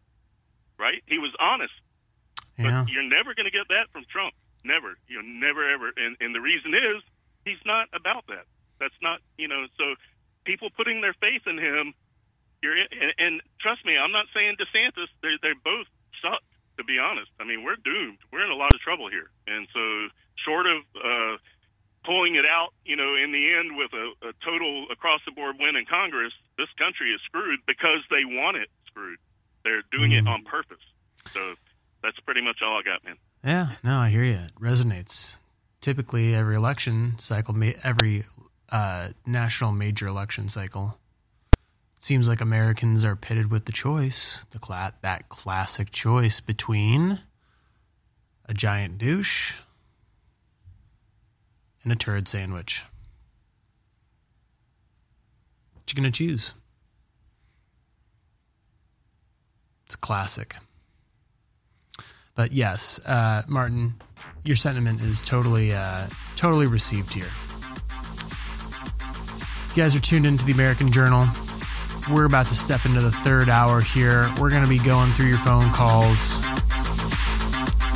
Right? He was honest.
Yeah.
But you're never going to get that from Trump. Never. You'll never ever. And and the reason is he's not about that. That's not you know. So people putting their faith in him. You're in, and, and trust me, I'm not saying DeSantis. They they both suck. To be honest, I mean we're doomed. We're in a lot of trouble here. And so short of uh, pulling it out, you know, in the end with a, a total across the board win in Congress, this country is screwed because they want it screwed. They're doing it on purpose. So that's pretty much all I got, man.
Yeah, no, I hear you. It resonates. Typically, every election cycle, every uh, national major election cycle, seems like Americans are pitted with the choice, the cla- that classic choice between a giant douche and a turd sandwich. What you gonna choose? It's classic. But yes, uh, Martin, your sentiment is totally, uh, totally received here. You guys are tuned into the American Journal. We're about to step into the third hour here. We're going to be going through your phone calls.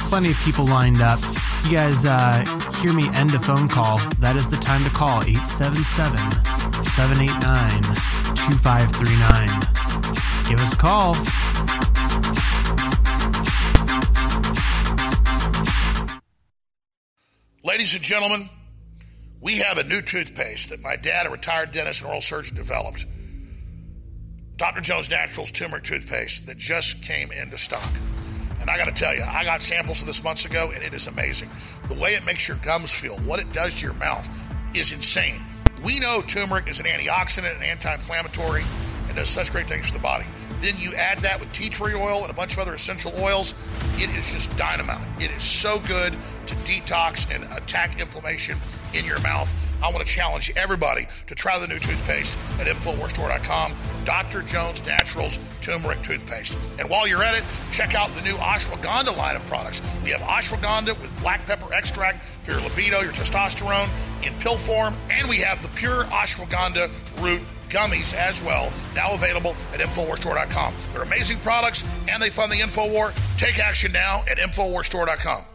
Plenty of people lined up. You guys uh, hear me end a phone call. That is the time to call 877 789 2539. Give us a call.
Ladies and gentlemen, we have a new toothpaste that my dad, a retired dentist and oral surgeon, developed. Dr. Jones Naturals turmeric toothpaste that just came into stock. And I got to tell you, I got samples of this months ago, and it is amazing. The way it makes your gums feel, what it does to your mouth, is insane. We know turmeric is an antioxidant and anti-inflammatory, and does such great things for the body. Then you add that with tea tree oil and a bunch of other essential oils. It is just dynamite. It is so good to detox and attack inflammation in your mouth. I want to challenge everybody to try the new toothpaste at InfoWarsStore.com. Dr. Jones Naturals Turmeric Toothpaste. And while you're at it, check out the new ashwagandha line of products. We have ashwagandha with black pepper extract for your libido, your testosterone in pill form, and we have the pure ashwagandha root gummies as well, now available at InfoWarsStore.com. They're amazing products and they fund the InfoWar. Take action now at InfoWarsStore.com.